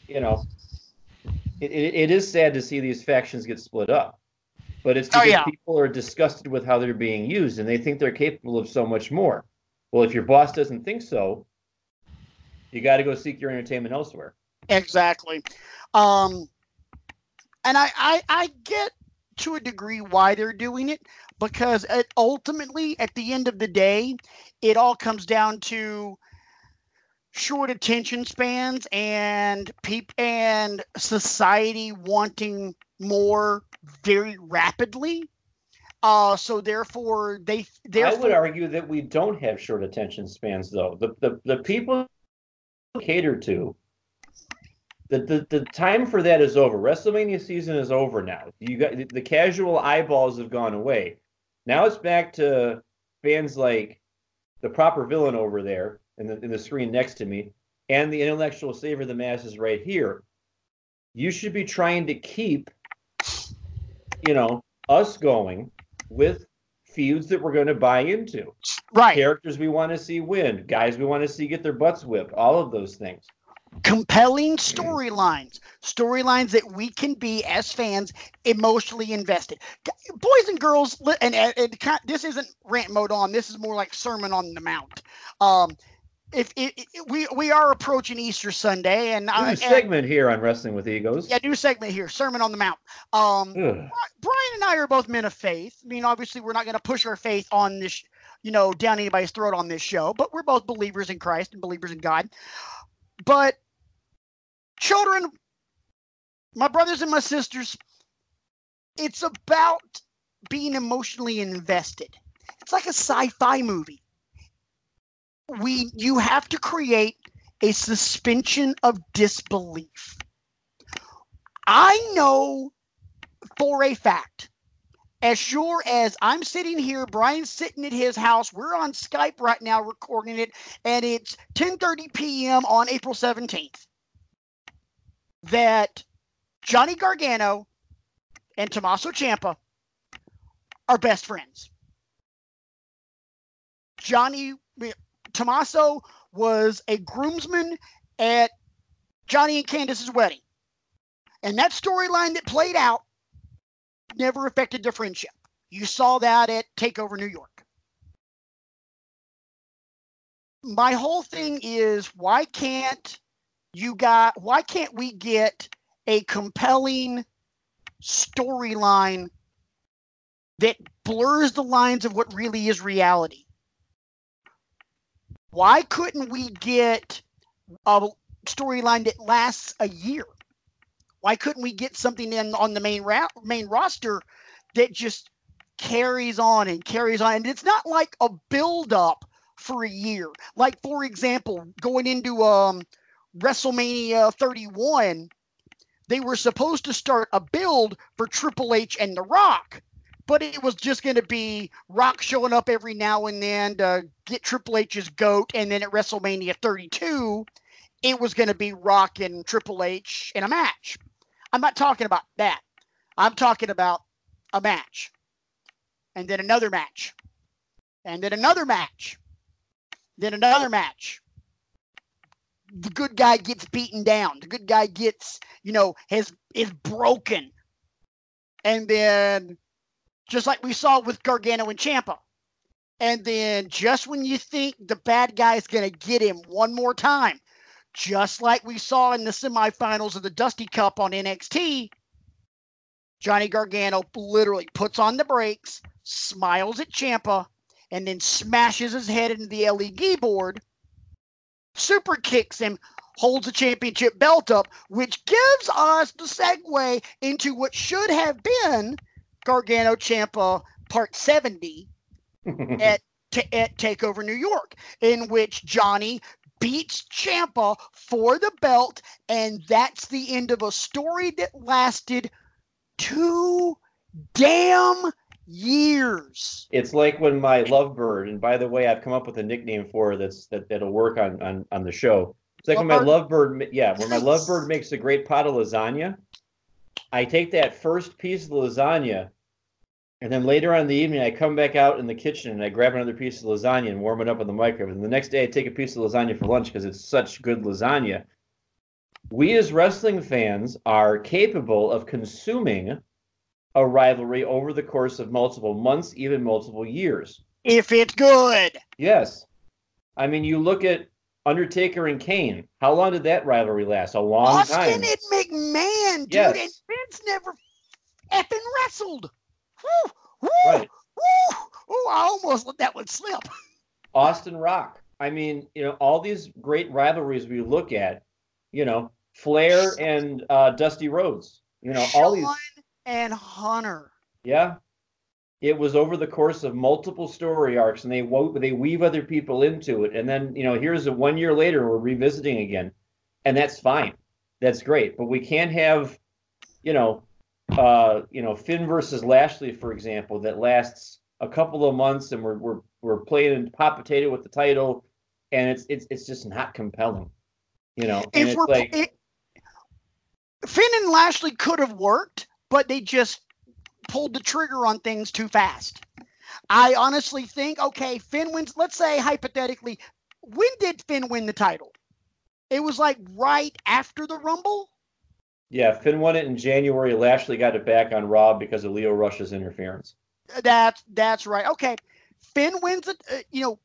you know, it, it, it is sad to see these factions get split up but it's Oh, because yeah. people are disgusted with how they're being used and they think they're capable of so much more. Well, if your boss doesn't think so, you got to go seek your entertainment elsewhere. Exactly. Um, and I, I, I get to a degree why they're doing it because it, ultimately, at the end of the day, it all comes down to short attention spans and peop and society wanting more very rapidly. Uh, so therefore, they I would argue that we don't have short attention spans, though. The the, the people cater to the, the the time for that is over. WrestleMania season is over now. You got the casual eyeballs have gone away. Now it's back to fans like the proper villain over there in the in the screen next to me, and the intellectual savior of the masses right here. You should be trying to keep, you know, us going with feuds that we're going to buy into right characters we want to see win, guys we want to see get their butts whipped, all of those things. compelling storylines, storylines that we can be as fans emotionally invested. Boys and girls, and, and, and this isn't rant mode on. This is more like sermon on the mount. Um, if it, it- we we are approaching Easter Sunday, and, New and segment here on Wrestling with Egos. yeah, new segment here, sermon on the mount. Um, Ugh. Brian and I are both men of faith. I mean, obviously, we're not going to push our faith on this, you know, down anybody's throat on this show, but we're both believers in Christ and believers in God. But children, my brothers and my sisters, it's about being emotionally invested. It's like a sci-fi movie. We you have to create a suspension of disbelief. I know for a fact. As sure as I'm sitting here, Brian's sitting at his house. We're on Skype right now recording it, and it's 10:30 p.m. on April 17th. That Johnny Gargano and Tommaso Ciampa are best friends. Johnny Tommaso was a groomsman at Johnny and Candice's wedding. And that storyline that played out never affected their friendship. You saw that at Takeover New York. My whole thing is why can't you got why can't we get a compelling storyline that blurs the lines of what really is reality? Why couldn't we get a storyline that lasts a year? Why couldn't we get something in on the main ra- main roster that just carries on and carries on? And it's not like a build up for a year. Like for example, going into um WrestleMania 31, they were supposed to start a build for Triple H and The Rock, but it was just going to be Rock showing up every now and then to get Triple H's goat, and then at WrestleMania 32, it was going to be Rock and Triple H in a match. I'm not talking about that. I'm talking about a match, and then another match, and then another match, then another match. The good guy gets beaten down. The good guy gets, you know, has is broken, and then just like we saw with Gargano and Ciampa. And then just when you think the bad guy is going to get him one more time, just like we saw in the semifinals of the Dusty Cup on NXT, Johnny Gargano literally puts on the brakes, smiles at Ciampa, and then smashes his head into the LED board, super kicks him, holds the championship belt up, which gives us the segue into what should have been Gargano Ciampa Part 70 [LAUGHS] at ta- at Takeover New York, in which Johnny beats Ciampa for the belt, and that's the end of a story that lasted two damn years. It's like when my lovebird, and by the way, I've come up with a nickname for her that's that that'll work on on on the show. It's like when my lovebird, yeah, when my lovebird makes a great pot of lasagna. I take that first piece of lasagna, and then later on in the evening, I come back out in the kitchen and I grab another piece of lasagna and warm it up in the microwave. And the next day, I take a piece of lasagna for lunch because it's such good lasagna. We as wrestling fans are capable of consuming a rivalry over the course of multiple months, even multiple years. If it's good, Yes. I mean, you look at Undertaker and Kane. How long did that rivalry last? A long Austin time. Austin and McMahon, dude, Yes. and Vince never effing wrestled. Woo, woo, Right. woo. Oh, I almost let that one slip. Austin Rock. I mean, you know, all these great rivalries we look at, you know, Flair and uh, Dusty Rhodes. You know, all these. And Hunter. Yeah. It was over the course of multiple story arcs, and they wo- they weave other people into it, and then you know, here's a one year later, we're revisiting again, and that's fine, that's great. But we can't have, you know, uh, you know, Finn versus Lashley, for example, that lasts a couple of months, and we're we're we're playing hot potato with the title, and it's it's it's just not compelling, you know. And If it's we're like, it, Finn and Lashley could have worked, but they just pulled the trigger on things too fast. I honestly think, okay, Finn wins. Let's say hypothetically, when did Finn win the title? It was like right after the Rumble. Yeah, Finn won it in January. Lashley got it back on Raw because of Lio Rush's interference. That's that's right. Okay, Finn wins it. Uh, you know,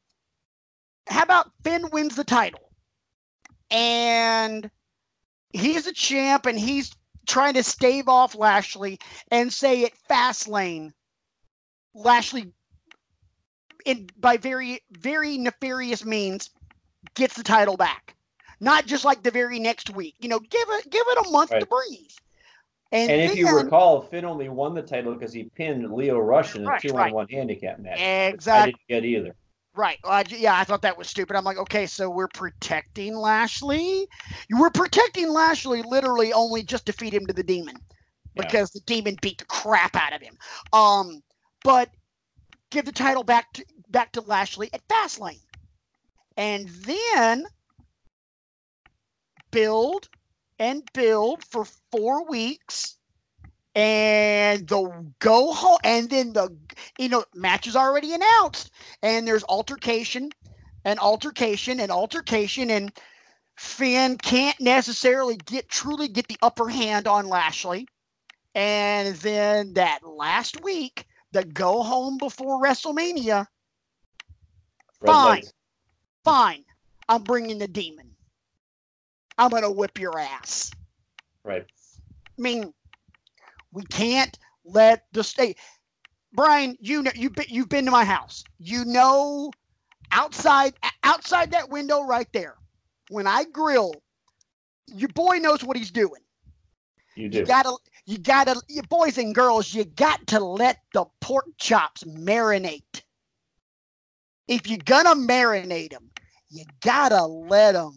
how about Finn wins the title, and he's a champ, and he's trying to stave off Lashley, and say at Fastlane, Lashley, in by very very nefarious means, gets the title back. Not just like the very next week. You know, give it give it a month to breathe. And, And if you recall, Finn only won the title because he pinned Lio Rush in a Right, two-on-one handicap match. I exactly. didn't get either. Right. Well, I yeah, I thought that was stupid. I'm like, okay, so we're protecting Lashley. You were protecting Lashley literally only just to feed him to the demon Yeah. because the demon beat the crap out of him. Um, but give the title back to back to Lashley at Fastlane, and then build and build for four weeks. And the go home, and then the you know match is already announced, and there's altercation, and altercation, and altercation, and Finn can't necessarily get truly get the upper hand on Lashley, and then that last week, the go home before WrestleMania, Red Fine. fine, I'm bringing the demon. I'm gonna whip your ass. Right. I mean, we can't let the state. Brian, you know you've been you've been to my house. You know, outside outside that window right there, when I grill, your boy knows what he's doing. You do. You gotta you gotta you boys and girls, you got to let the pork chops marinate. If you're gonna marinate them, you gotta let them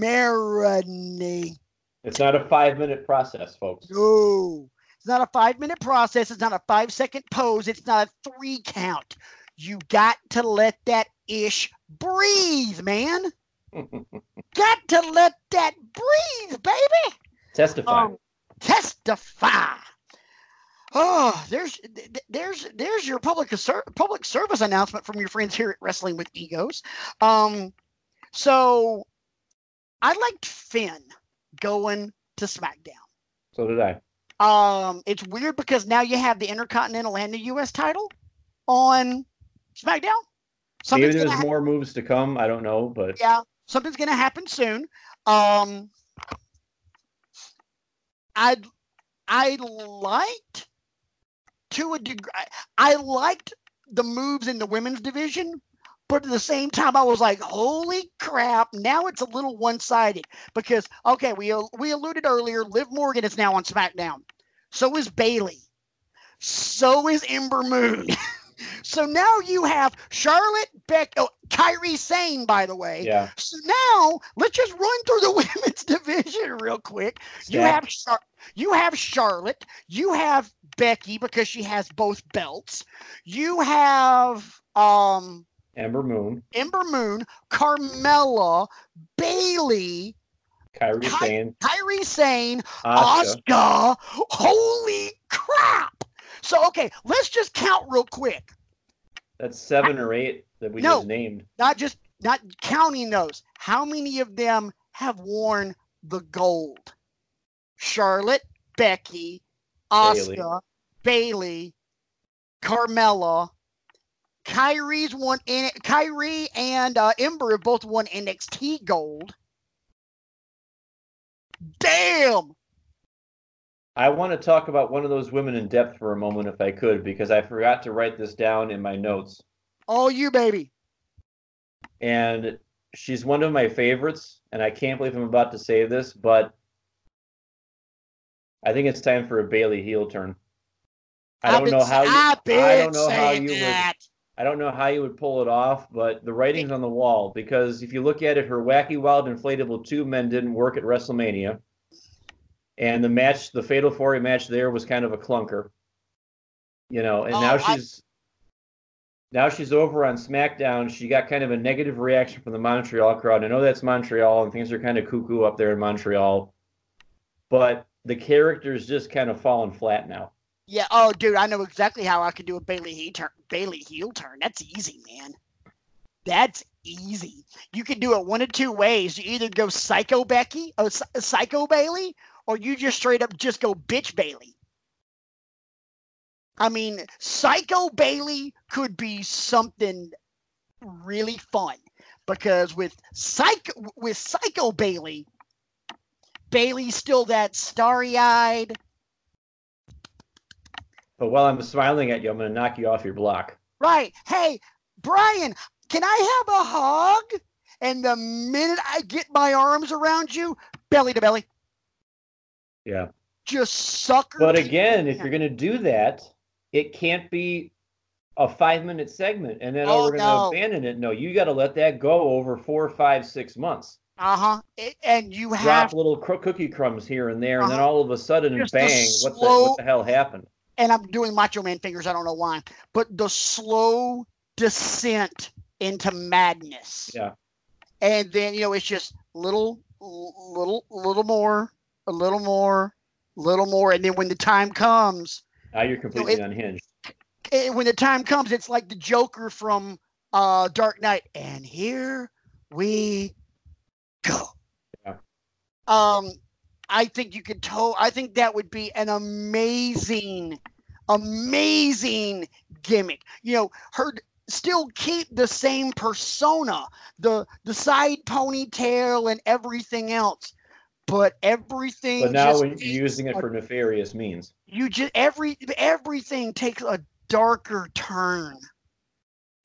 marinate. It's not a five minute process, folks. No, it's not a five minute process. It's not a five second pose. It's not a three count. You got to let that ish breathe, man. [LAUGHS] Got to let that breathe, baby. Testify. Um, testify. Oh, there's th- th- there's there's your public public service announcement from your friends here at Wrestling with Egos. Um, so I liked Finn going to SmackDown. so did I. Um, it's weird because now you have the Intercontinental and the U.S. title on SmackDown. Maybe there's more moves to come. I don't know, but yeah, something's gonna happen soon. Um, I I liked to a degree. I liked the moves in the women's division, but at the same time, I was like, "Holy crap!" Now it's a little one-sided because okay, we we alluded earlier. Liv Morgan is now on SmackDown. So is Bayley. So is Ember Moon. [LAUGHS] So now you have Charlotte Beck, oh, Kairi Sane, by the way. Yeah. So now let's just run through the [LAUGHS] women's division real quick. You have Char- you have Charlotte, you have Becky because she has both belts. You have um Ember Moon, Ember Moon, Carmella, Bayley, Kairi Ky- Sane, Kairi Sane. Asuka. Holy crap! So okay, let's just count real quick. That's seven or eight that we No. just named. Not just not counting those. How many of them have worn the gold? Charlotte, Becky, Bayley. Asuka, Bayley, Carmella. Kairi's won in Kairi and uh, Ember have both won NXT gold. Damn! I want to talk about one of those women in depth for a moment, if I could, because I forgot to write this down in my notes. All you, baby. And she's one of my favorites, and I can't believe I'm about to say this, but I think it's time for a Bayley heel turn. I I've don't know how you, I don't know how you that. I don't know how you would pull it off, but the writing's on the wall because if you look at it, her wacky wild inflatable two men didn't work at WrestleMania. And the match, the Fatal Four Way match there was kind of a clunker. You know, and Oh, now I- she's now she's over on SmackDown. She got kind of a negative reaction from the Montreal crowd. I know that's Montreal and things are kind of cuckoo up there in Montreal. But the character's just kind of fallen flat now. Yeah. Oh, dude, I know exactly how I could do a Bayley heel turn. Bayley heel turn. That's easy, man. That's easy. You can do it one of two ways. You either go psycho Becky, uh, or uh, psycho Bayley, or you just straight up just go bitch Bayley. I mean, psycho Bayley could be something really fun because with psycho with psycho Bayley, Bayley's still that starry-eyed. But while I'm smiling at you, I'm going to knock you off your block. Right. Hey, Brian, can I have a hug? And the minute I get my arms around you, belly to belly, Yeah. just sucker. But again, if you're going to do that, it can't be a five minute segment and then, oh, Oh, we're going to no. abandon it. No, you got to let that go over four, five, six months. uh-huh, and you have Drop little cookie crumbs here and there, and then Uh-huh. all of a sudden, Just bang, what the, what the hell happened? And I'm doing Macho Man fingers. I don't know why, but the slow descent into madness. Yeah. And then you know it's just little, little, little more, a little more, little more, and then when the time comes, Now you're completely it- unhinged. eh, when the time comes, it's like the Joker from uh, Dark Knight, and here we go. Yeah. Um, I think you could to- I think that would be an amazing, amazing gimmick. You know, her still keep the same persona, the the side ponytail and everything else, but everything. But now just when you're using it a for nefarious means. you just every everything takes a darker turn.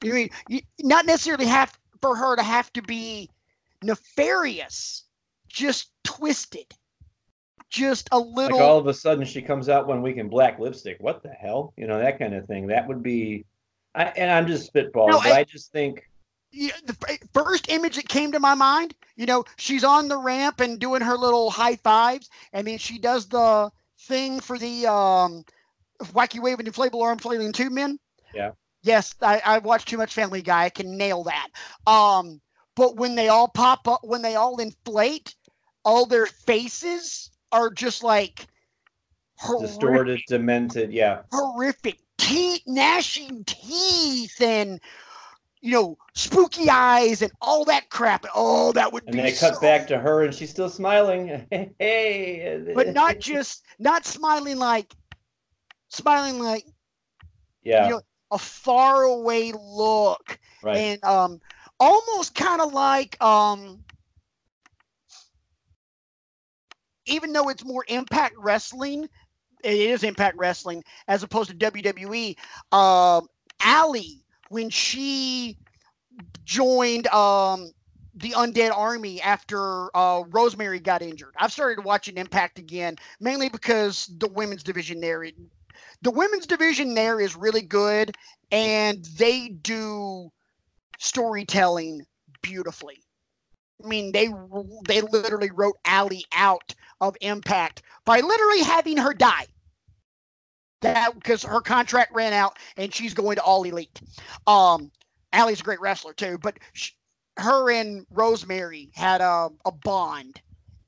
You mean you, not necessarily have for her to have to be nefarious, just twisted, just a Like little. all of a sudden, she comes out one week in black lipstick. What the hell? You know, that kind of thing. That would be. I, and I'm just spitballing, No, but I- I just think yeah, the first image that came to my mind, you know, she's on the ramp and doing her little high fives, I mean, she does the thing for the um, wacky waving inflatable arm flailing two men. Yeah. Yes, I, I watched too much Family Guy. I can nail that. Um, but when they all pop up, when they all inflate, all their faces are just like horrific distorted, demented. Yeah. horrific teeth, gnashing teeth, and you know, spooky eyes, and all that crap. Oh, that would And be then it cuts so- back to her, and she's still smiling. [LAUGHS] hey, but not just not smiling like smiling like yeah, you know, a far away look, right. and um, almost kind of like um. Even though it's more Impact Wrestling, it is Impact Wrestling as opposed to WWE. Um, Allie, when she joined um, the Undead Army after uh, Rosemary got injured, I've started watching Impact again, mainly because the women's division there. It, the women's division there is really good, and they do storytelling beautifully. I mean, they they literally wrote Allie out of Impact by literally having her die. That because her contract ran out and she's going to All Elite. Um, Allie's a great wrestler too, but she, her and Rosemary had a, a bond,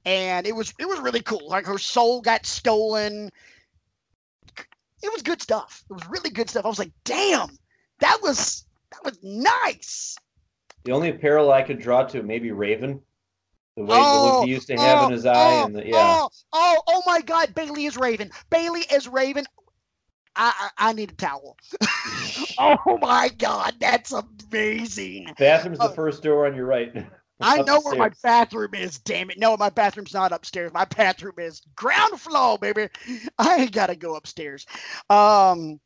and it was it was really cool. Like her soul got stolen. It was good stuff. It was really good stuff. I was like, damn, that was that was nice. The only parallel I could draw to maybe Raven. The way oh, the look he used to have oh, in his eye, oh, and the, yeah. Oh, oh, oh my God! Bayley is Raven. Bayley is Raven. I, I, I need a towel. [LAUGHS] [LAUGHS] oh my God, that's amazing. Bathroom's uh, the first door on your right. [LAUGHS] I know where my bathroom is, damn it. No, my bathroom's not upstairs. My bathroom is ground floor, baby. I ain't gotta go upstairs. Um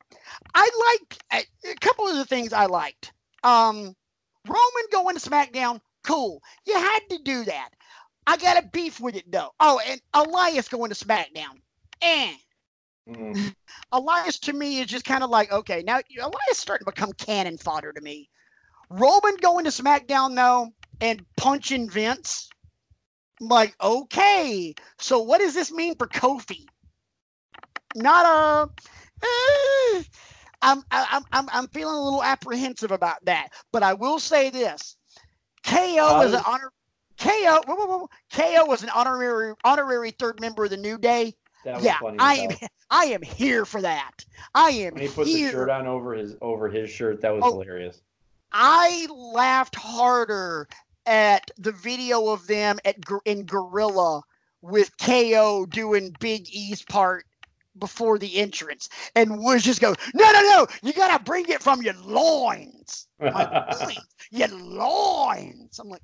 I like a couple of the things I liked. Um Roman going to SmackDown, cool. You had to do that. I got a beef with it though. Oh, and Elias going to SmackDown. Eh. Mm. [LAUGHS] Elias to me is just kind of like, okay, now Elias starting to become cannon fodder to me. Roman going to SmackDown though and punching Vince. I'm like, okay, so what does this mean for Kofi? Not a. Eh, I'm, I'm, I'm, I'm feeling a little apprehensive about that. But I will say this: KO was uh, an honor. KO, whoa, whoa, whoa, KO was an honorary honorary third member of the New Day. yeah, I am. [LAUGHS] I am here for that. I am. When he put here. the shirt on over his over his shirt. That was oh, hilarious. I laughed harder at the video of them at in Gorilla with KO doing Big E's part before the entrance, and Woods just goes, "No, no, no! You gotta bring it from your loins, like, your loins." I'm like,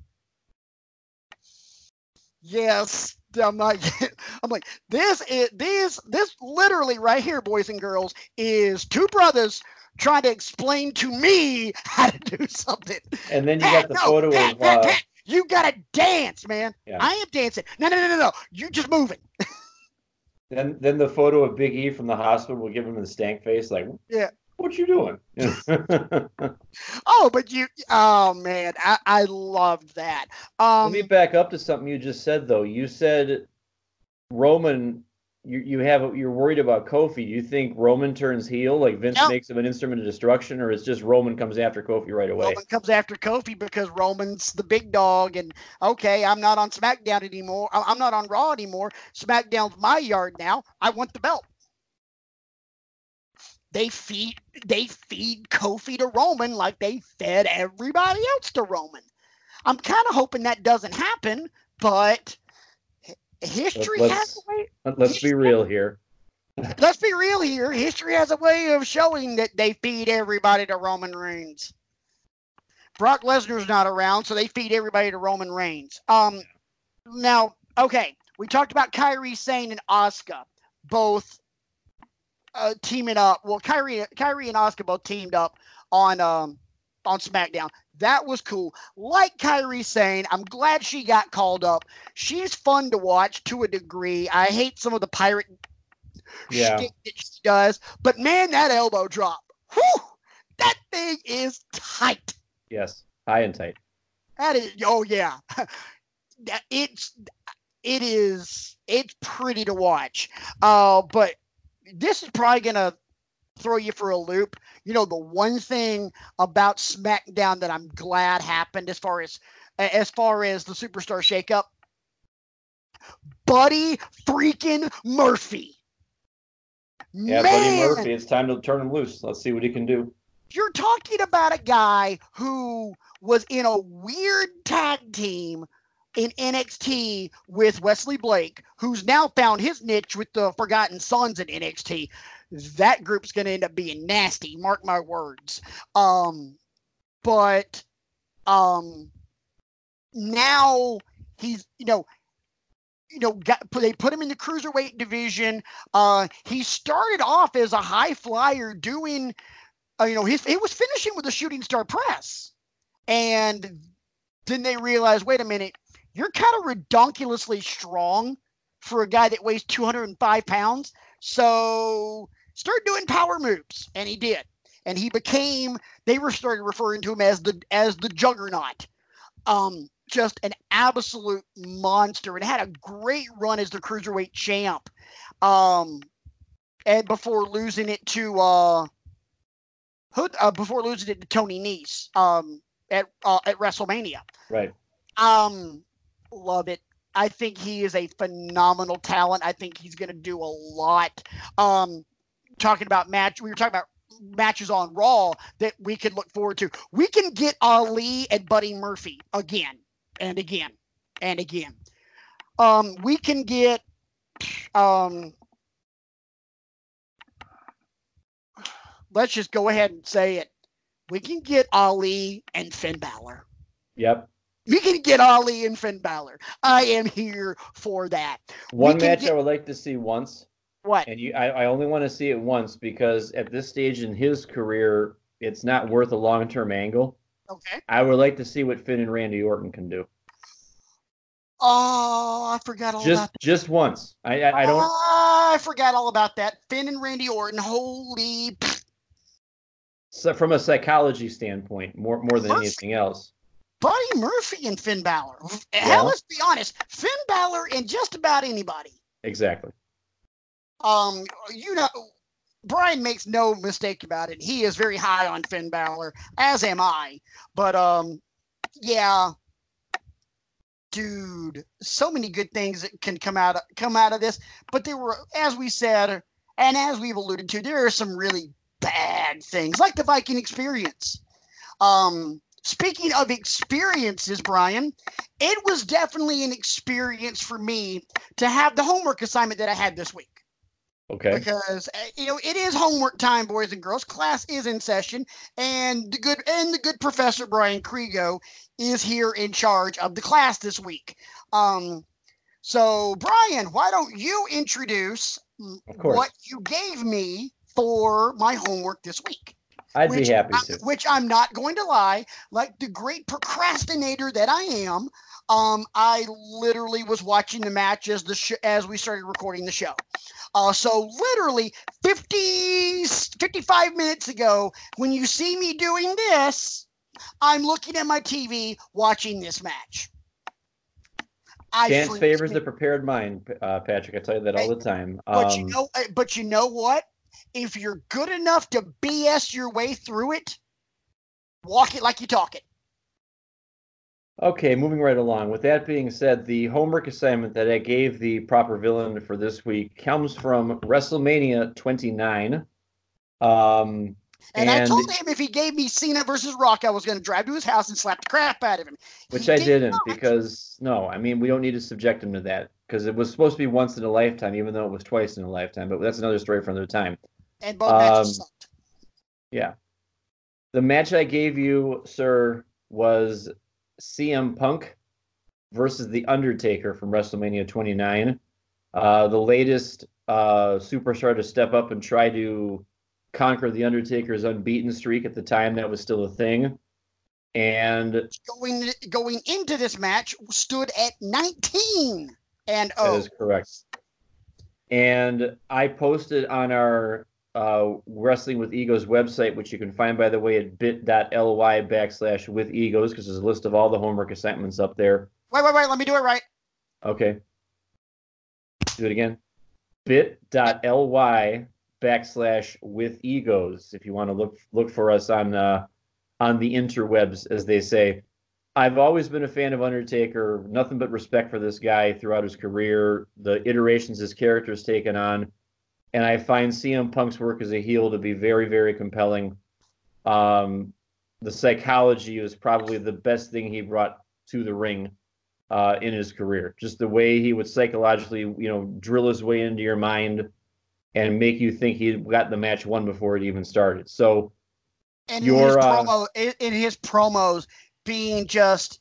"Yes." I'm like, [LAUGHS] I'm like, this is this this literally right here, boys and girls, is two brothers trying to explain to me [LAUGHS] how to do something. And then you got the no, photo of. Uh, you gotta dance, man. Yeah. I am dancing. No, no, no, no, no. You just moving. [LAUGHS] then, then the photo of Big E from the hospital will give him the stank face, like, yeah. What you doing? [LAUGHS] oh, but you, oh man, I, I loved that. Um, Let me back up to something you just said, though. You said Roman you you have you're worried about Kofi. Do you think Roman turns heel, like Vince nope. makes him an instrument of destruction, or is just Roman comes after Kofi right away? Roman comes after Kofi because Roman's the big dog, and okay, I'm not on SmackDown anymore. I'm not on Raw anymore. SmackDown's my yard now. I want the belt. They feed they feed Kofi to Roman like they fed everybody else to Roman. I'm kind of hoping that doesn't happen, but history let's, has a way. Let's history, be real here. let's be real here. History has a way of showing that they feed everybody to Roman Reigns. Brock Lesnar's not around, so they feed everybody to Roman Reigns. Um, now, okay, we talked about Kairi Sane and Asuka both uh, teaming up. Well, Kairi, Kairi and Asuka both teamed up on um on SmackDown. That was cool. Like Kairi Sane, I'm glad she got called up. She's fun to watch to a degree. I hate some of the pirate yeah. that she does, but man, that elbow drop, whew, that thing is tight. Yes, high and tight. That is, oh yeah, [LAUGHS] it's it is it's pretty to watch. Uh, but this is probably gonna throw you for a loop. You know, the one thing about SmackDown that I'm glad happened as far as as far as the superstar shakeup, Buddy freaking Murphy. Yeah, Man, Buddy Murphy. It's time to turn him loose. Let's see what he can do. You're talking about a guy who was in a weird tag team in NXT with Wesley Blake, who's now found his niche with the Forgotten Sons in NXT that group's going to end up being nasty. Mark my words. Um, but um, now he's you know you know, got, they put him in the cruiserweight division. Uh, he started off as a high flyer doing, uh, you know, he was finishing with a shooting star press. And then they realized, wait a minute, you're kind of redonkulously strong for a guy that weighs 205 pounds. So start doing power moves, and he did, and he became. They were started referring to him as the as the Juggernaut. Um, just an absolute monster, and had a great run as the cruiserweight champ. Um, and before losing it to uh, who, uh before losing it to Tony Nese um at uh, at WrestleMania. Right. Um, love it. I think he is a phenomenal talent. I think he's going to do a lot. Um, talking about match, we were talking about matches on Raw that we could look forward to. We can get Ali and Buddy Murphy again and again and again. Um, we can get um, let's just go ahead and say it. We can get Ali and Finn Balor. Yep. We can get Ali and Finn Balor. I am here for that. One match get- I would like to see once, What? and you, I, I only want to see it once because at this stage in his career, it's not worth a long term angle. Okay. I would like to see what Finn and Randy Orton can do. Oh, I forgot all Just about that. just once. I I, I don't. Ah, I forgot all about that. Finn and Randy Orton. Holy. So from a psychology standpoint, more more than Murphy. anything else. Buddy Murphy and Finn Balor. Yeah. Hell, let's be honest. Finn Balor and just about anybody. Exactly. Um, you know, Brian makes no mistake about it. He is very high on Finn Balor, as am I. But um, yeah, dude, so many good things that can come out come out of this. But there were, as we said, and as we've alluded to, there are some really bad things, like the Viking experience. Um, speaking of experiences, Brian, it was definitely an experience for me to have the homework assignment that I had this week Okay. because uh, you know it is homework time, boys and girls. Class is in session, and the good and the good professor Brian Kriego is here in charge of the class this week. Um, so Brian, why don't you introduce what you gave me for my homework this week? I'd which be happy to. Which I'm not going to lie, like the great procrastinator that I am. Um, I literally was watching the match as the sh- as we started recording the show. Uh, so literally 50, 55 minutes ago, when you see me doing this, I'm looking at my TV watching this match. I Chance favors the prepared mind, uh, Patrick. I tell you that all the time. But you Um, know, uh, but you know what? If you're good enough to BS your way through it, walk it like you talk it. Okay, moving right along. With that being said, the homework assignment that I gave the proper villain for this week comes from WrestleMania 29. Um, And, I told him if he gave me Cena versus Rock, I was going to drive to his house and slap the crap out of him. which He I did didn't not. because no, I mean we don't need to subject him to that because it was supposed to be once in a lifetime, even though it was twice in a lifetime. But that's another story for another time. And both matches Um, sucked. Yeah. The match I gave you, sir, was CM Punk versus The Undertaker from WrestleMania 29. Uh, the latest uh, superstar to step up and try to conquer The Undertaker's unbeaten streak at the time that was still a thing. And Going going into this match, stood at 19 and oh, That is correct. And I posted on our uh, Wrestling with Egos website, which you can find, by the way, at bit.ly backslash with egos, because there's a list of all the homework assignments up there. wait, wait, wait, let me do it right. Okay. Do it again. bit.ly backslash with egos if you want to look look for us on uh, on the interwebs as they say i've always been a fan of undertaker nothing but respect for this guy throughout his career the iterations his character's taken on and i find cm punk's work as a heel to be very very compelling um, the psychology is probably the best thing he brought to the ring uh, in his career. Just the way he would psychologically, you know, drill his way into your mind and make you think he got the match won before it even started. So And in Your, his uh, promo, in, in his promos, being just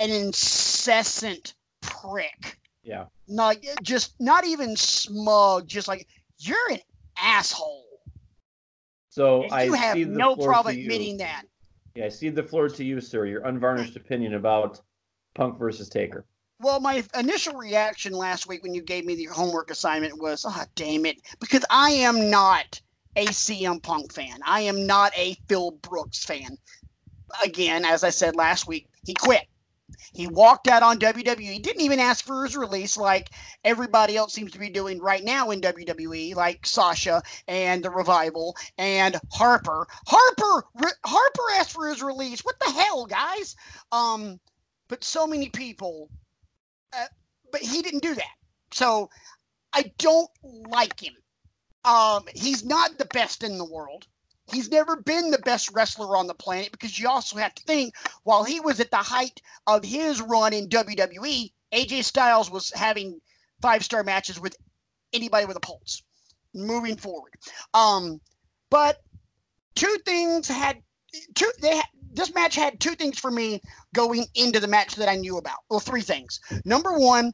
an incessant prick. yeah, Not just not even smug, just like you're an asshole. so And I you have no problem admitting that. Yeah, I see the floor to you, sir. Your unvarnished opinion about Punk versus Taker. Well, my initial reaction last week when you gave me the homework assignment was, "Ah, damn it," because I am not a CM Punk fan. I am not a Phil Brooks fan. Again, as I said last week, he quit. He walked out on WWE. He didn't even ask for his release like everybody else seems to be doing right now in WWE, like Sasha and the Revival and Harper. Harper Harper asked for his release. What the hell, guys? Um, but so many people. Uh, but he didn't do that. So I don't like him. Um, he's not the best in the world. He's never been the best wrestler on the planet because you also have to think while he was at the height of his run in WWE, AJ Styles was having five star matches with anybody with a pulse moving forward. Um, but two things had two they had, this match had two things for me going into the match that I knew about. Well, three things. Number one,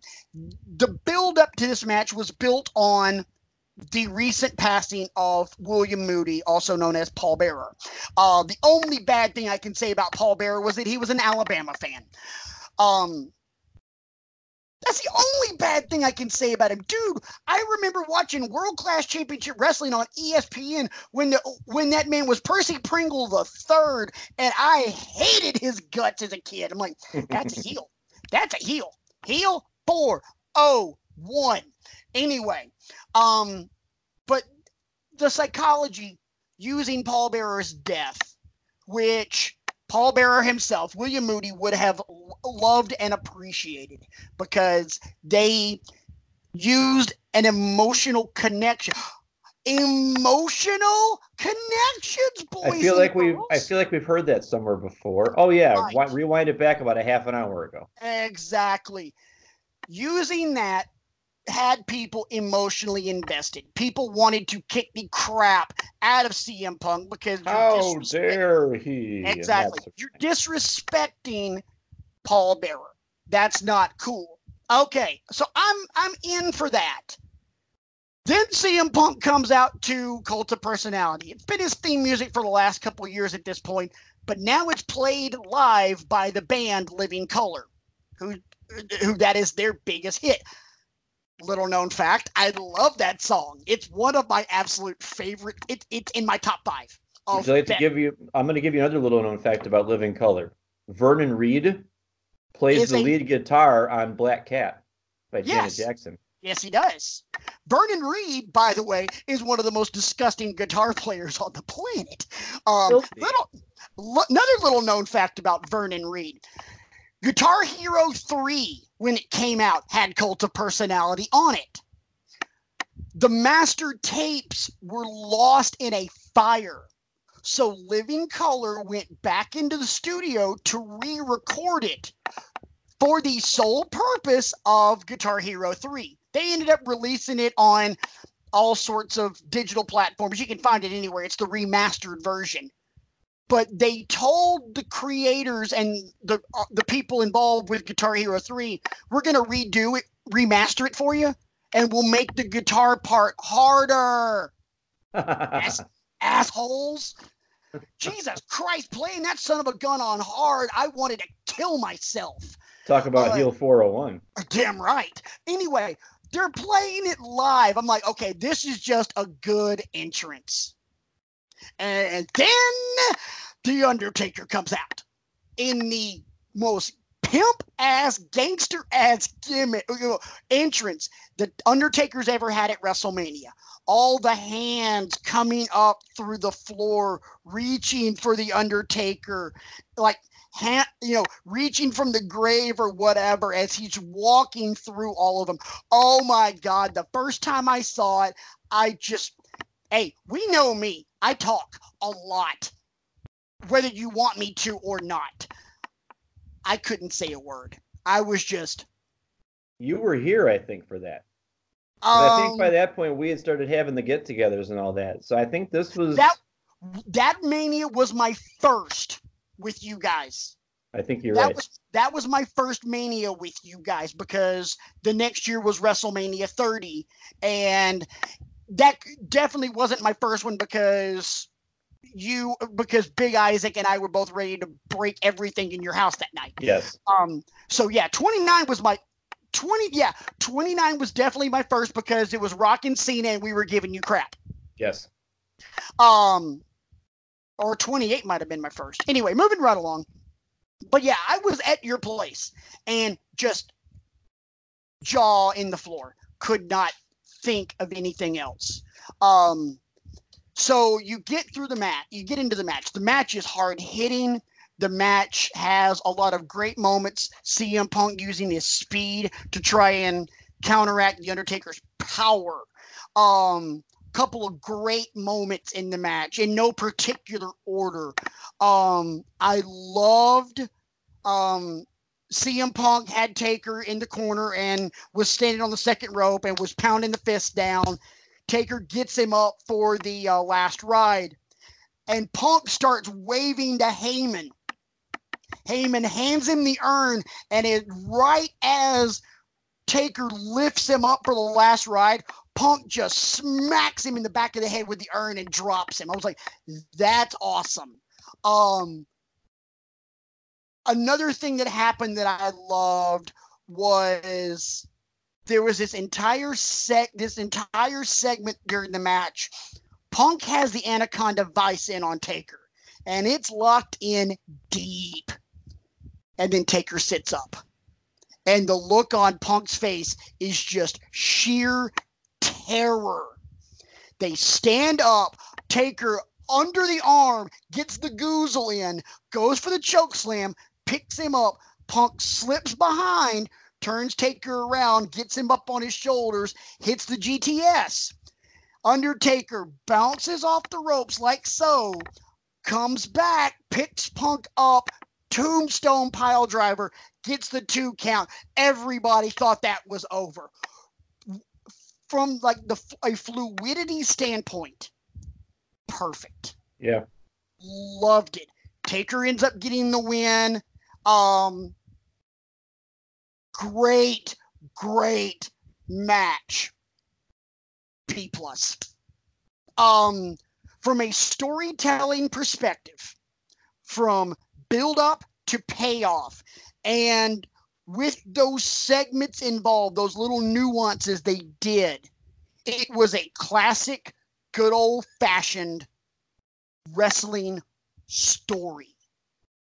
the build up to this match was built on the recent passing of William Moody, also known as Paul Bearer. Uh, the only bad thing I can say about Paul Bearer was that he was an Alabama fan. Um, that's the only bad thing I can say about him, dude. I remember watching World Class Championship Wrestling on ESPN when the when that man was Percy Pringle the third, and I hated his guts as a kid. I'm like, that's a [LAUGHS] heel. That's a heel. Heel four oh one. Anyway, um, but the psychology using Paul Bearer's death, which Paul Bearer himself, William Moody, would have loved and appreciated because they used an emotional connection. [GASPS] Emotional connections, boys. I feel like we've I feel like we've heard that somewhere before. Oh yeah, right. rewind it back about a half an hour ago. Exactly. Using that had people emotionally invested. People wanted to kick the crap out of CM Punk because how dare he? Exactly, you're disrespecting Paul Bearer. That's not cool. Okay, so I'm I'm in for that. Then CM Punk comes out to Cult of Personality. It's been his theme music for the last couple of years at this point, but now it's played live by the band Living Colour, who who that is their biggest hit little known fact, I love that song. It's one of my absolute favorite. It, it's in my top five. Would you like to give you? I'm going to give you another little known fact about Living Colour. Vernon Reid plays the a, lead guitar on Black Cat by yes, Janet Jackson. Yes, he does. Vernon Reid, by the way, is one of the most disgusting guitar [LAUGHS] players on the planet. Um, little, another little known fact about Vernon Reid. Guitar Hero 3 when it came out had Cult of Personality on it. The master tapes were lost in a fire. So Living Colour went back into the studio to re record it for the sole purpose of Guitar Hero 3. They ended up releasing it on all sorts of digital platforms. You can find it anywhere. It's the remastered version but they told the creators and the uh, the people involved with Guitar Hero 3, we're going to redo it, remaster it for you, and we'll make the guitar part harder. Ass, [LAUGHS] assholes. Jesus Christ, playing that son of a gun on hard, I wanted to kill myself. Talk about uh, Heel 401. Damn right. Anyway, they're playing it live. I'm like, okay, this is just a good entrance. And then the Undertaker comes out in the most pimp ass, gangster ass gimmick you know, entrance the Undertaker's ever had at WrestleMania. All the hands coming up through the floor, reaching for the Undertaker, like hand, you know, reaching from the grave or whatever as he's walking through all of them. Oh my God! The first time I saw it, I just, hey, we know me. I talk a lot whether you want me to or not. I couldn't say a word. I was just. You were here, I think, for that. Um, I think by um, that point we had started having the get-togethers and all that. So I think this was that. That mania was my first with you guys. I think you're that right. Was, that was my first mania with you guys because the next year was WrestleMania 30, and that definitely wasn't my first one because you because Big Isaac and I were both ready to break everything in your house that night. Yes. Um. So yeah, 29 was my 20. Yeah, 29 was definitely my first because it was Rock and Cena and we were giving you crap. Yes. Um, or 28 might have been my first. Anyway, moving right along. But yeah, I was at your place and just jaw in the floor. Could not think of anything else. Um, so you get through the match, you get into the match. The match is hard hitting. The match has a lot of great moments. CM Punk using his speed to try and counteract the Undertaker's power. Um, couple of great moments in the match in no particular order. Um, I loved um, CM Punk had Taker in the corner and was standing on the second rope and was pounding the fist down. Taker gets him up for the uh, last ride, and Punk starts waving to Heyman. Heyman hands him the urn, and it right as Taker lifts him up for the last ride, Punk just smacks him in the back of the head with the urn and drops him. I was like, that's awesome. Um, another thing that happened that I loved was there was this entire sec this entire segment during the match. Punk has the Anaconda Vice in on Taker, and it's locked in deep. And then Taker sits up. And the look on Punk's face is just sheer terror. They stand up, Taker under the arm, gets the goozle in, goes for the choke slam, picks him up. Punk slips behind, turns Taker around, gets him up on his shoulders, hits the GTS. Undertaker bounces off the ropes like so, comes back, picks Punk up, tombstone pile driver, gets the two count. Everybody thought that was over. From like the a fluidity standpoint, perfect. Yeah. Loved it. Taker ends up getting the win. Um, great, great match. P plus. Um, from a storytelling perspective, from build up to payoff, and with those segments involved, those little nuances they did, it was a classic, good old fashioned wrestling story.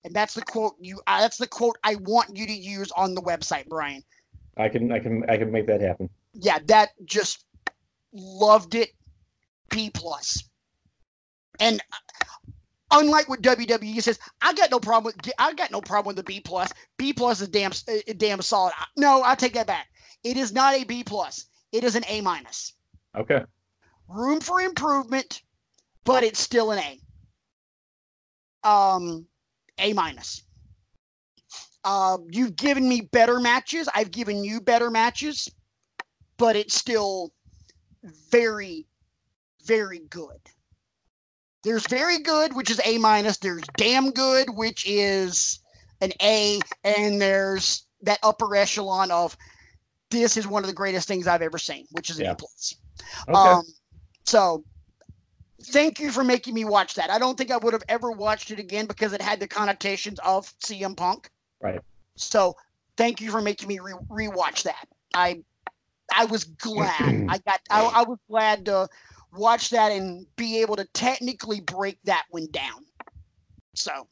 And that's the quote you. Uh, that's the quote I want you to use on the website, Brian. I can, I can, I can make that happen. Yeah, that just loved it. P plus. And unlike what WWE says, I got no problem with. I got no problem with the B plus. B plus is damn, uh, damn solid. No, I take that back. It is not a B plus. It is an A minus. Okay. Room for improvement, but it's still an A. Um, a minus. Uh, you've given me better matches. I've given you better matches, but it's still very, very good. There's very good, which is A minus. There's damn good, which is an A, and there's that upper echelon of this is one of the greatest things I've ever seen, which is an Yeah. A plus. Okay. Um, so thank you for making me watch that. I don't think I would have ever watched it again because it had the connotations of CM Punk. Right. So thank you for making me re- rewatch that. I I was glad. [CLEARS THROAT] I got I, I was glad to watch that and be able to technically break that one down. So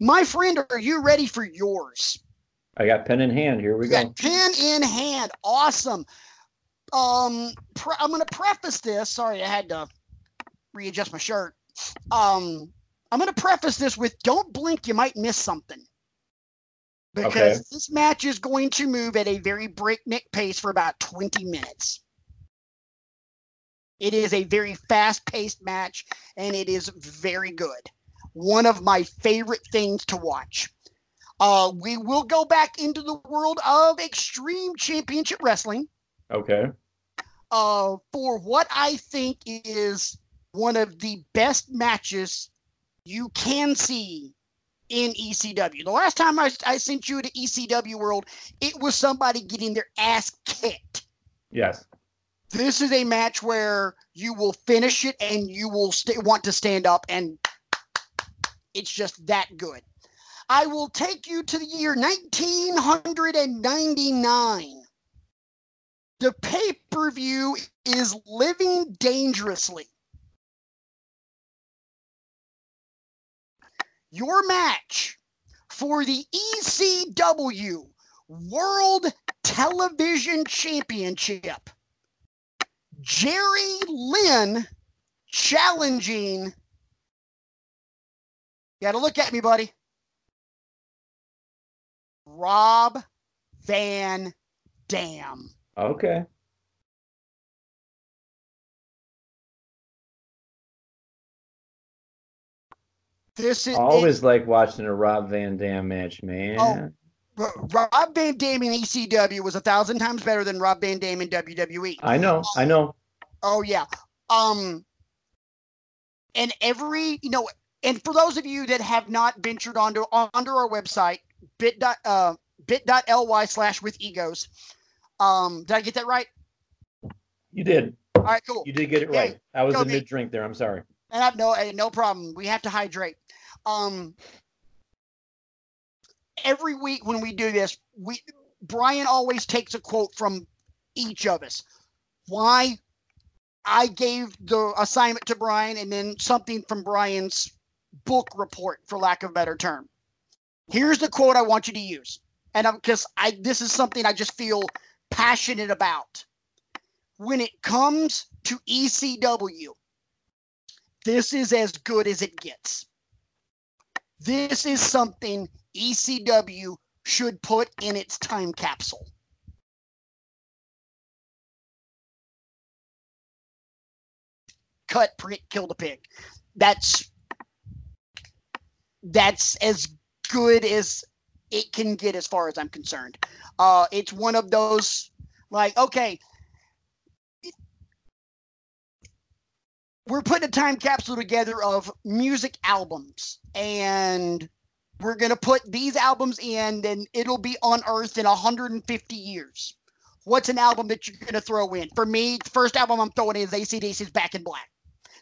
my friend, are you ready for yours? I got pen in hand. Here we Yeah, go. pen in hand. Awesome. Um, pre- I'm going to preface this. Sorry, I had to readjust my shirt. Um, I'm going to preface this with don't blink, you might miss something. Because Okay. this match is going to move at a very breakneck pace for about 20 minutes. It is a very fast paced match and it is very good. One of my favorite things to watch. Uh, we will go back into the world of Extreme Championship Wrestling Okay. uh, for what I think is one of the best matches you can see in ECW. The last time I, I sent you to ECW World, it was somebody getting their ass kicked. Yes. This is a match where you will finish it and you will st- want to stand up, and it's just that good. I will take you to the year 1999. The pay per view is Living Dangerously. Your match for the ECW World Television Championship. Jerry Lynn challenging. You got to look at me, buddy. Rob Van Dam. Okay. This is Always like watching a Rob Van Dam match, man. Oh. Rob Van Dam in ECW was a thousand times better than Rob Van Dam in WWE. I know, I know. Oh yeah. Um and every you know and for those of you that have not ventured onto onto our website, bit dot uh bit.ly slash with egos. Um did I get that right? You did. All right, cool. You did get it right. I was go in mid drink there. I'm sorry. And I've no no problem. We have to hydrate. Um every week when we do this, we Brian always takes a quote from each of us. Why I gave the assignment to Brian and then something from Brian's book report, for lack of a better term. Here's the quote I want you to use. And because I this is something I just feel passionate about. When it comes to ECW, this is as good as it gets. This is something ECW should put in its time capsule. Cut, print, kill the pig. That's that's as good as it can get as far as I'm concerned. Uh, it's one of those like okay, we're putting a time capsule together of music albums and we're going to put these albums in and it'll be unearthed in 150 years. What's an album that you're going to throw in? For me the first album i'm throwing in is acdc's back in black.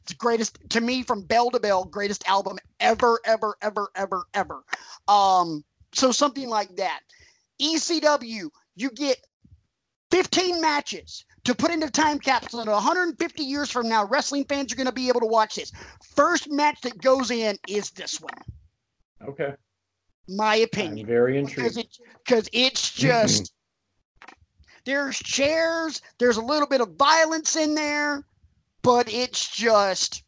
It's greatest to me from bell to bell greatest album ever ever ever ever ever. Um so something like that. Ecw you get 15 matches to put into time capsule and 150 years from now wrestling fans are going to be able to watch this. First match that goes in is this one. Okay. my opinion. I'm very because it because it's mm-hmm. just there's chairs there's a little bit of violence in there but it's just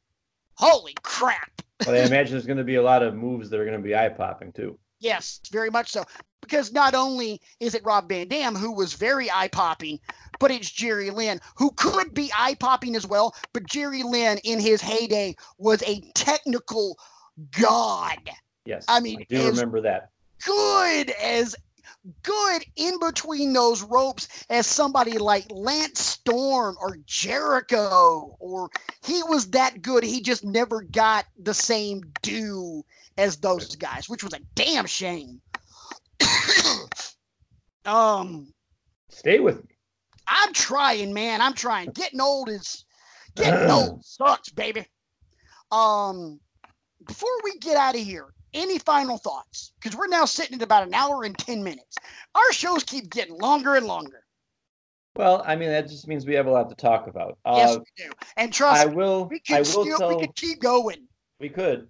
holy crap. But I [LAUGHS] imagine there's going to be a lot of moves that are going to be eye popping too. Yes, very much so. Because not only is it Rob Van Dam, who was very eye popping, but it's Jerry Lynn, who could be eye popping as well. But Jerry Lynn, in his heyday, was a technical god. Yes. I mean, I do remember that. good as good in between those ropes as somebody like Lance Storm or Jericho, or he was that good. He just never got the same due as those guys, which was a damn shame. [COUGHS] um, Stay with me. I'm trying, man. I'm trying. Getting old is getting old [CLEARS THROAT] sucks, baby. Um, before we get out of here, any final thoughts? Because we're now sitting at about an hour and ten minutes. Our shows keep getting longer and longer. Well, I mean, that just means we have a lot to talk about. yes, Uh, we do. And trust I me, will. we I will still tell. we can keep going. We could.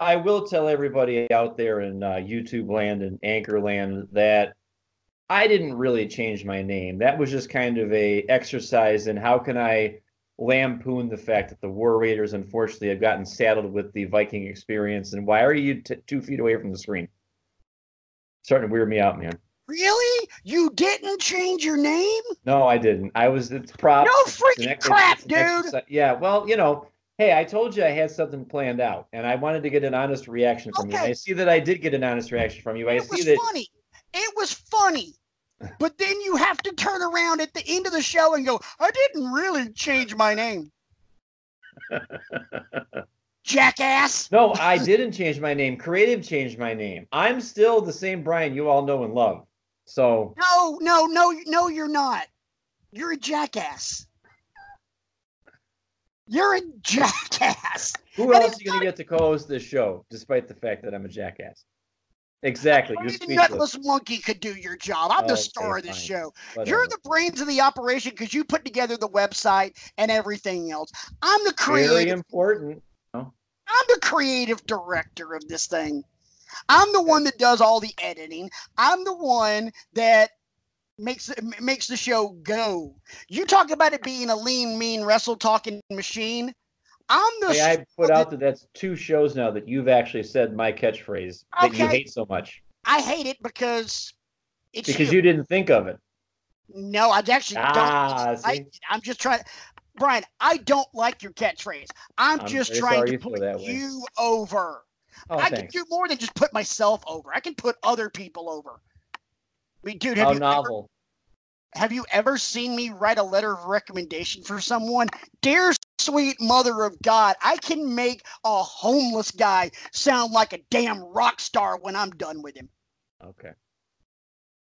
I will tell everybody out there in uh, YouTube land and Anchor land that I didn't really change my name. That was just kind of a exercise in how can I lampoon the fact that the War Raiders unfortunately have gotten saddled with the Viking experience. And why are you t- two feet away from the screen? Starting to weird me out, man. Really? You didn't change your name? No, I didn't. I was it's prop. No freaking ex- crap, dude. exercise- Yeah, well, you know, hey, I told you I had something planned out, and I wanted to get an honest reaction from you. Okay. I see that I did get an honest reaction from you. I It see was that. funny. It was funny. [LAUGHS] But then you have to turn around at the end of the show and go, I didn't really change my name. [LAUGHS] Jackass. No, I didn't change my name. Creative changed my name. I'm still the same Brian you all know and love. So No, no, no, no, you're not. You're a jackass. You're a jackass. who else are you gonna get to co-host this show, despite the fact that I'm a jackass? Exactly. You're Only nutless monkey could do your job. I'm the oh, Okay, star of this fine. show. Whatever. You're the brains of the operation because you put together the website and everything else. I'm the very creative. important. I'm I'm the creative director of this thing. I'm the one that does all the editing. I'm the one that makes makes the show go. You talk about it being a lean, mean, wrestle talking machine. I'm the. Hey, I put out that that's two shows now that you've actually said my catchphrase that you hate so much. I hate it because it's because you, you didn't think of it. No, I actually ah, don't. I, I'm just trying. Brian, I don't like your catchphrase. I'm, I'm just trying to put you over. Oh, I thanks. can do more than just put myself over. I can put other people over. Dude, have How you novel. Ever, have you ever seen me write a letter of recommendation for someone? Dear sweet mother of God, I can make a homeless guy sound like a damn rock star when I'm done with him. Okay.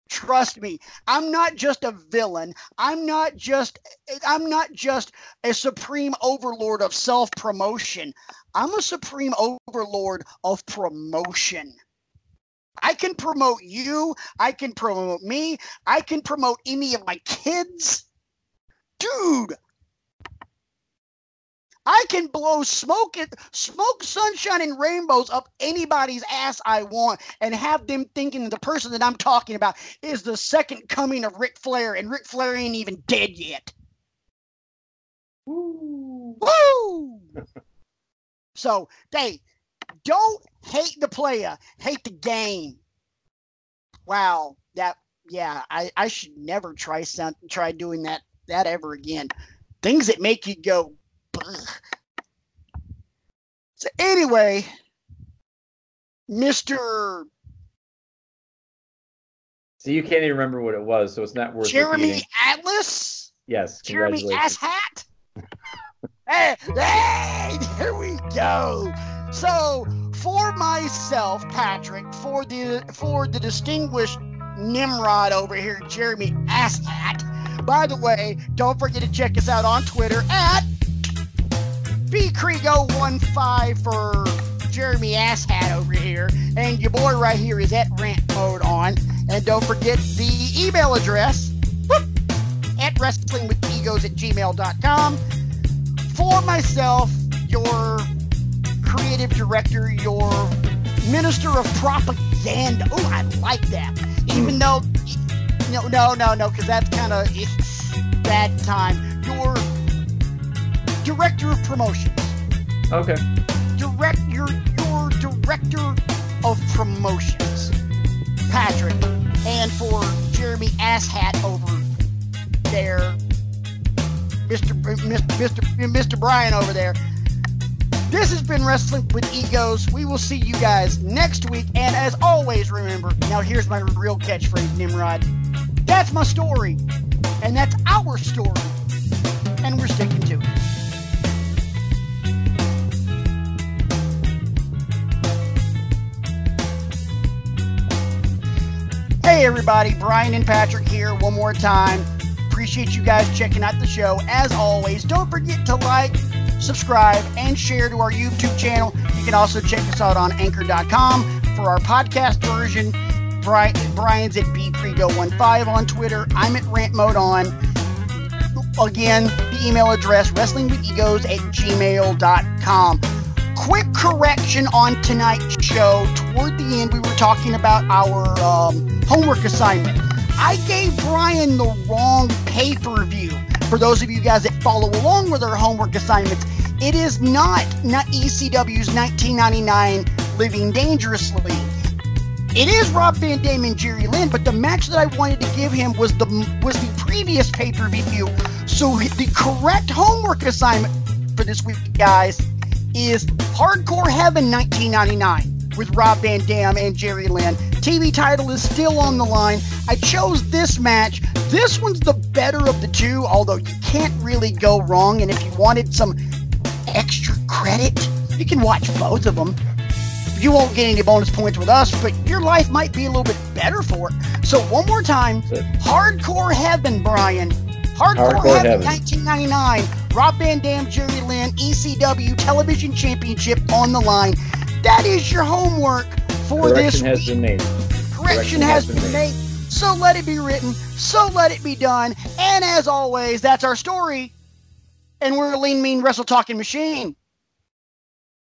Trust me, I'm not just a villain. I'm not just I'm not just a supreme overlord of self-promotion. I'm a supreme overlord of promotion. I can promote you, I can promote me, I can promote any of my kids. Dude, I can blow smoke it, smoke, sunshine, and rainbows up anybody's ass I want, and have them thinking the person that I'm talking about is the second coming of Ric Flair, and Ric Flair ain't even dead yet. Woo! Woo! [LAUGHS] so, they don't hate the player, hate the game. Wow, that yeah, I, I should never try some, try doing that that ever again. Things that make you go so anyway, Mr. So you can't even remember what it was, so it's not worth Jeremy repeating. Atlas? Yes. Jeremy Asshat? [LAUGHS] hey, hey, here we go. So for myself, Patrick, for the for the distinguished Nimrod over here, Jeremy Asshat. By the way, don't forget to check us out on Twitter at B Kriego15 for Jeremy Asshat over here. And your boy right here is at rant mode on. And don't forget the email address at wrestlingwithegos at gmail.com. For myself, your director, your minister of propaganda. Oh, I like that. Even though, no, no, no, no, because that's kind of bad time. Your director of promotions. Okay. Direct your your director of promotions, Patrick, and for Jeremy Asshat over there, Mr. Mr. Mr. Brian over there. This has been Wrestling with Egos. We will see you guys next week. And as always, remember now here's my real catchphrase, Nimrod. That's my story. And that's our story. And we're sticking to it. Hey, everybody, Brian and Patrick here one more time. Appreciate you guys checking out the show. As always, don't forget to like, subscribe, and share to our YouTube channel. You can also check us out on anchor.com for our podcast version. Brian, Brian's at bcrego15 on Twitter. I'm at rant mode on. Again, the email address wrestlingwithegos at gmail.com quick correction on tonight's show. Toward the end, we were talking about our um, homework assignment. I gave Brian the wrong pay per view. For those of you guys that follow along with our homework assignments, it is not, not ECW's 1999 Living Dangerously. It is Rob Van Dam and Jerry Lynn, but the match that I wanted to give him was the was the previous pay per view. So the correct homework assignment for this week, guys, is Hardcore Heaven 1999 with Rob Van Dam and Jerry Lynn. TV title is still on the line. I chose this match. This one's the better of the two, although you can't really go wrong. And if you wanted some extra credit, you can watch both of them. You won't get any bonus points with us, but your life might be a little bit better for it. So, one more time Hardcore Heaven, Brian. Hardcore, Hardcore Heaven, Heaven, 1999. Rob Van Dam, Jerry Lynn, ECW Television Championship on the line. That is your homework for Correction this has been made. Correction, Correction has, has, been made. made. So let it be written. So let it be done. And as always, that's our story. And we're a lean, mean, wrestle talking machine.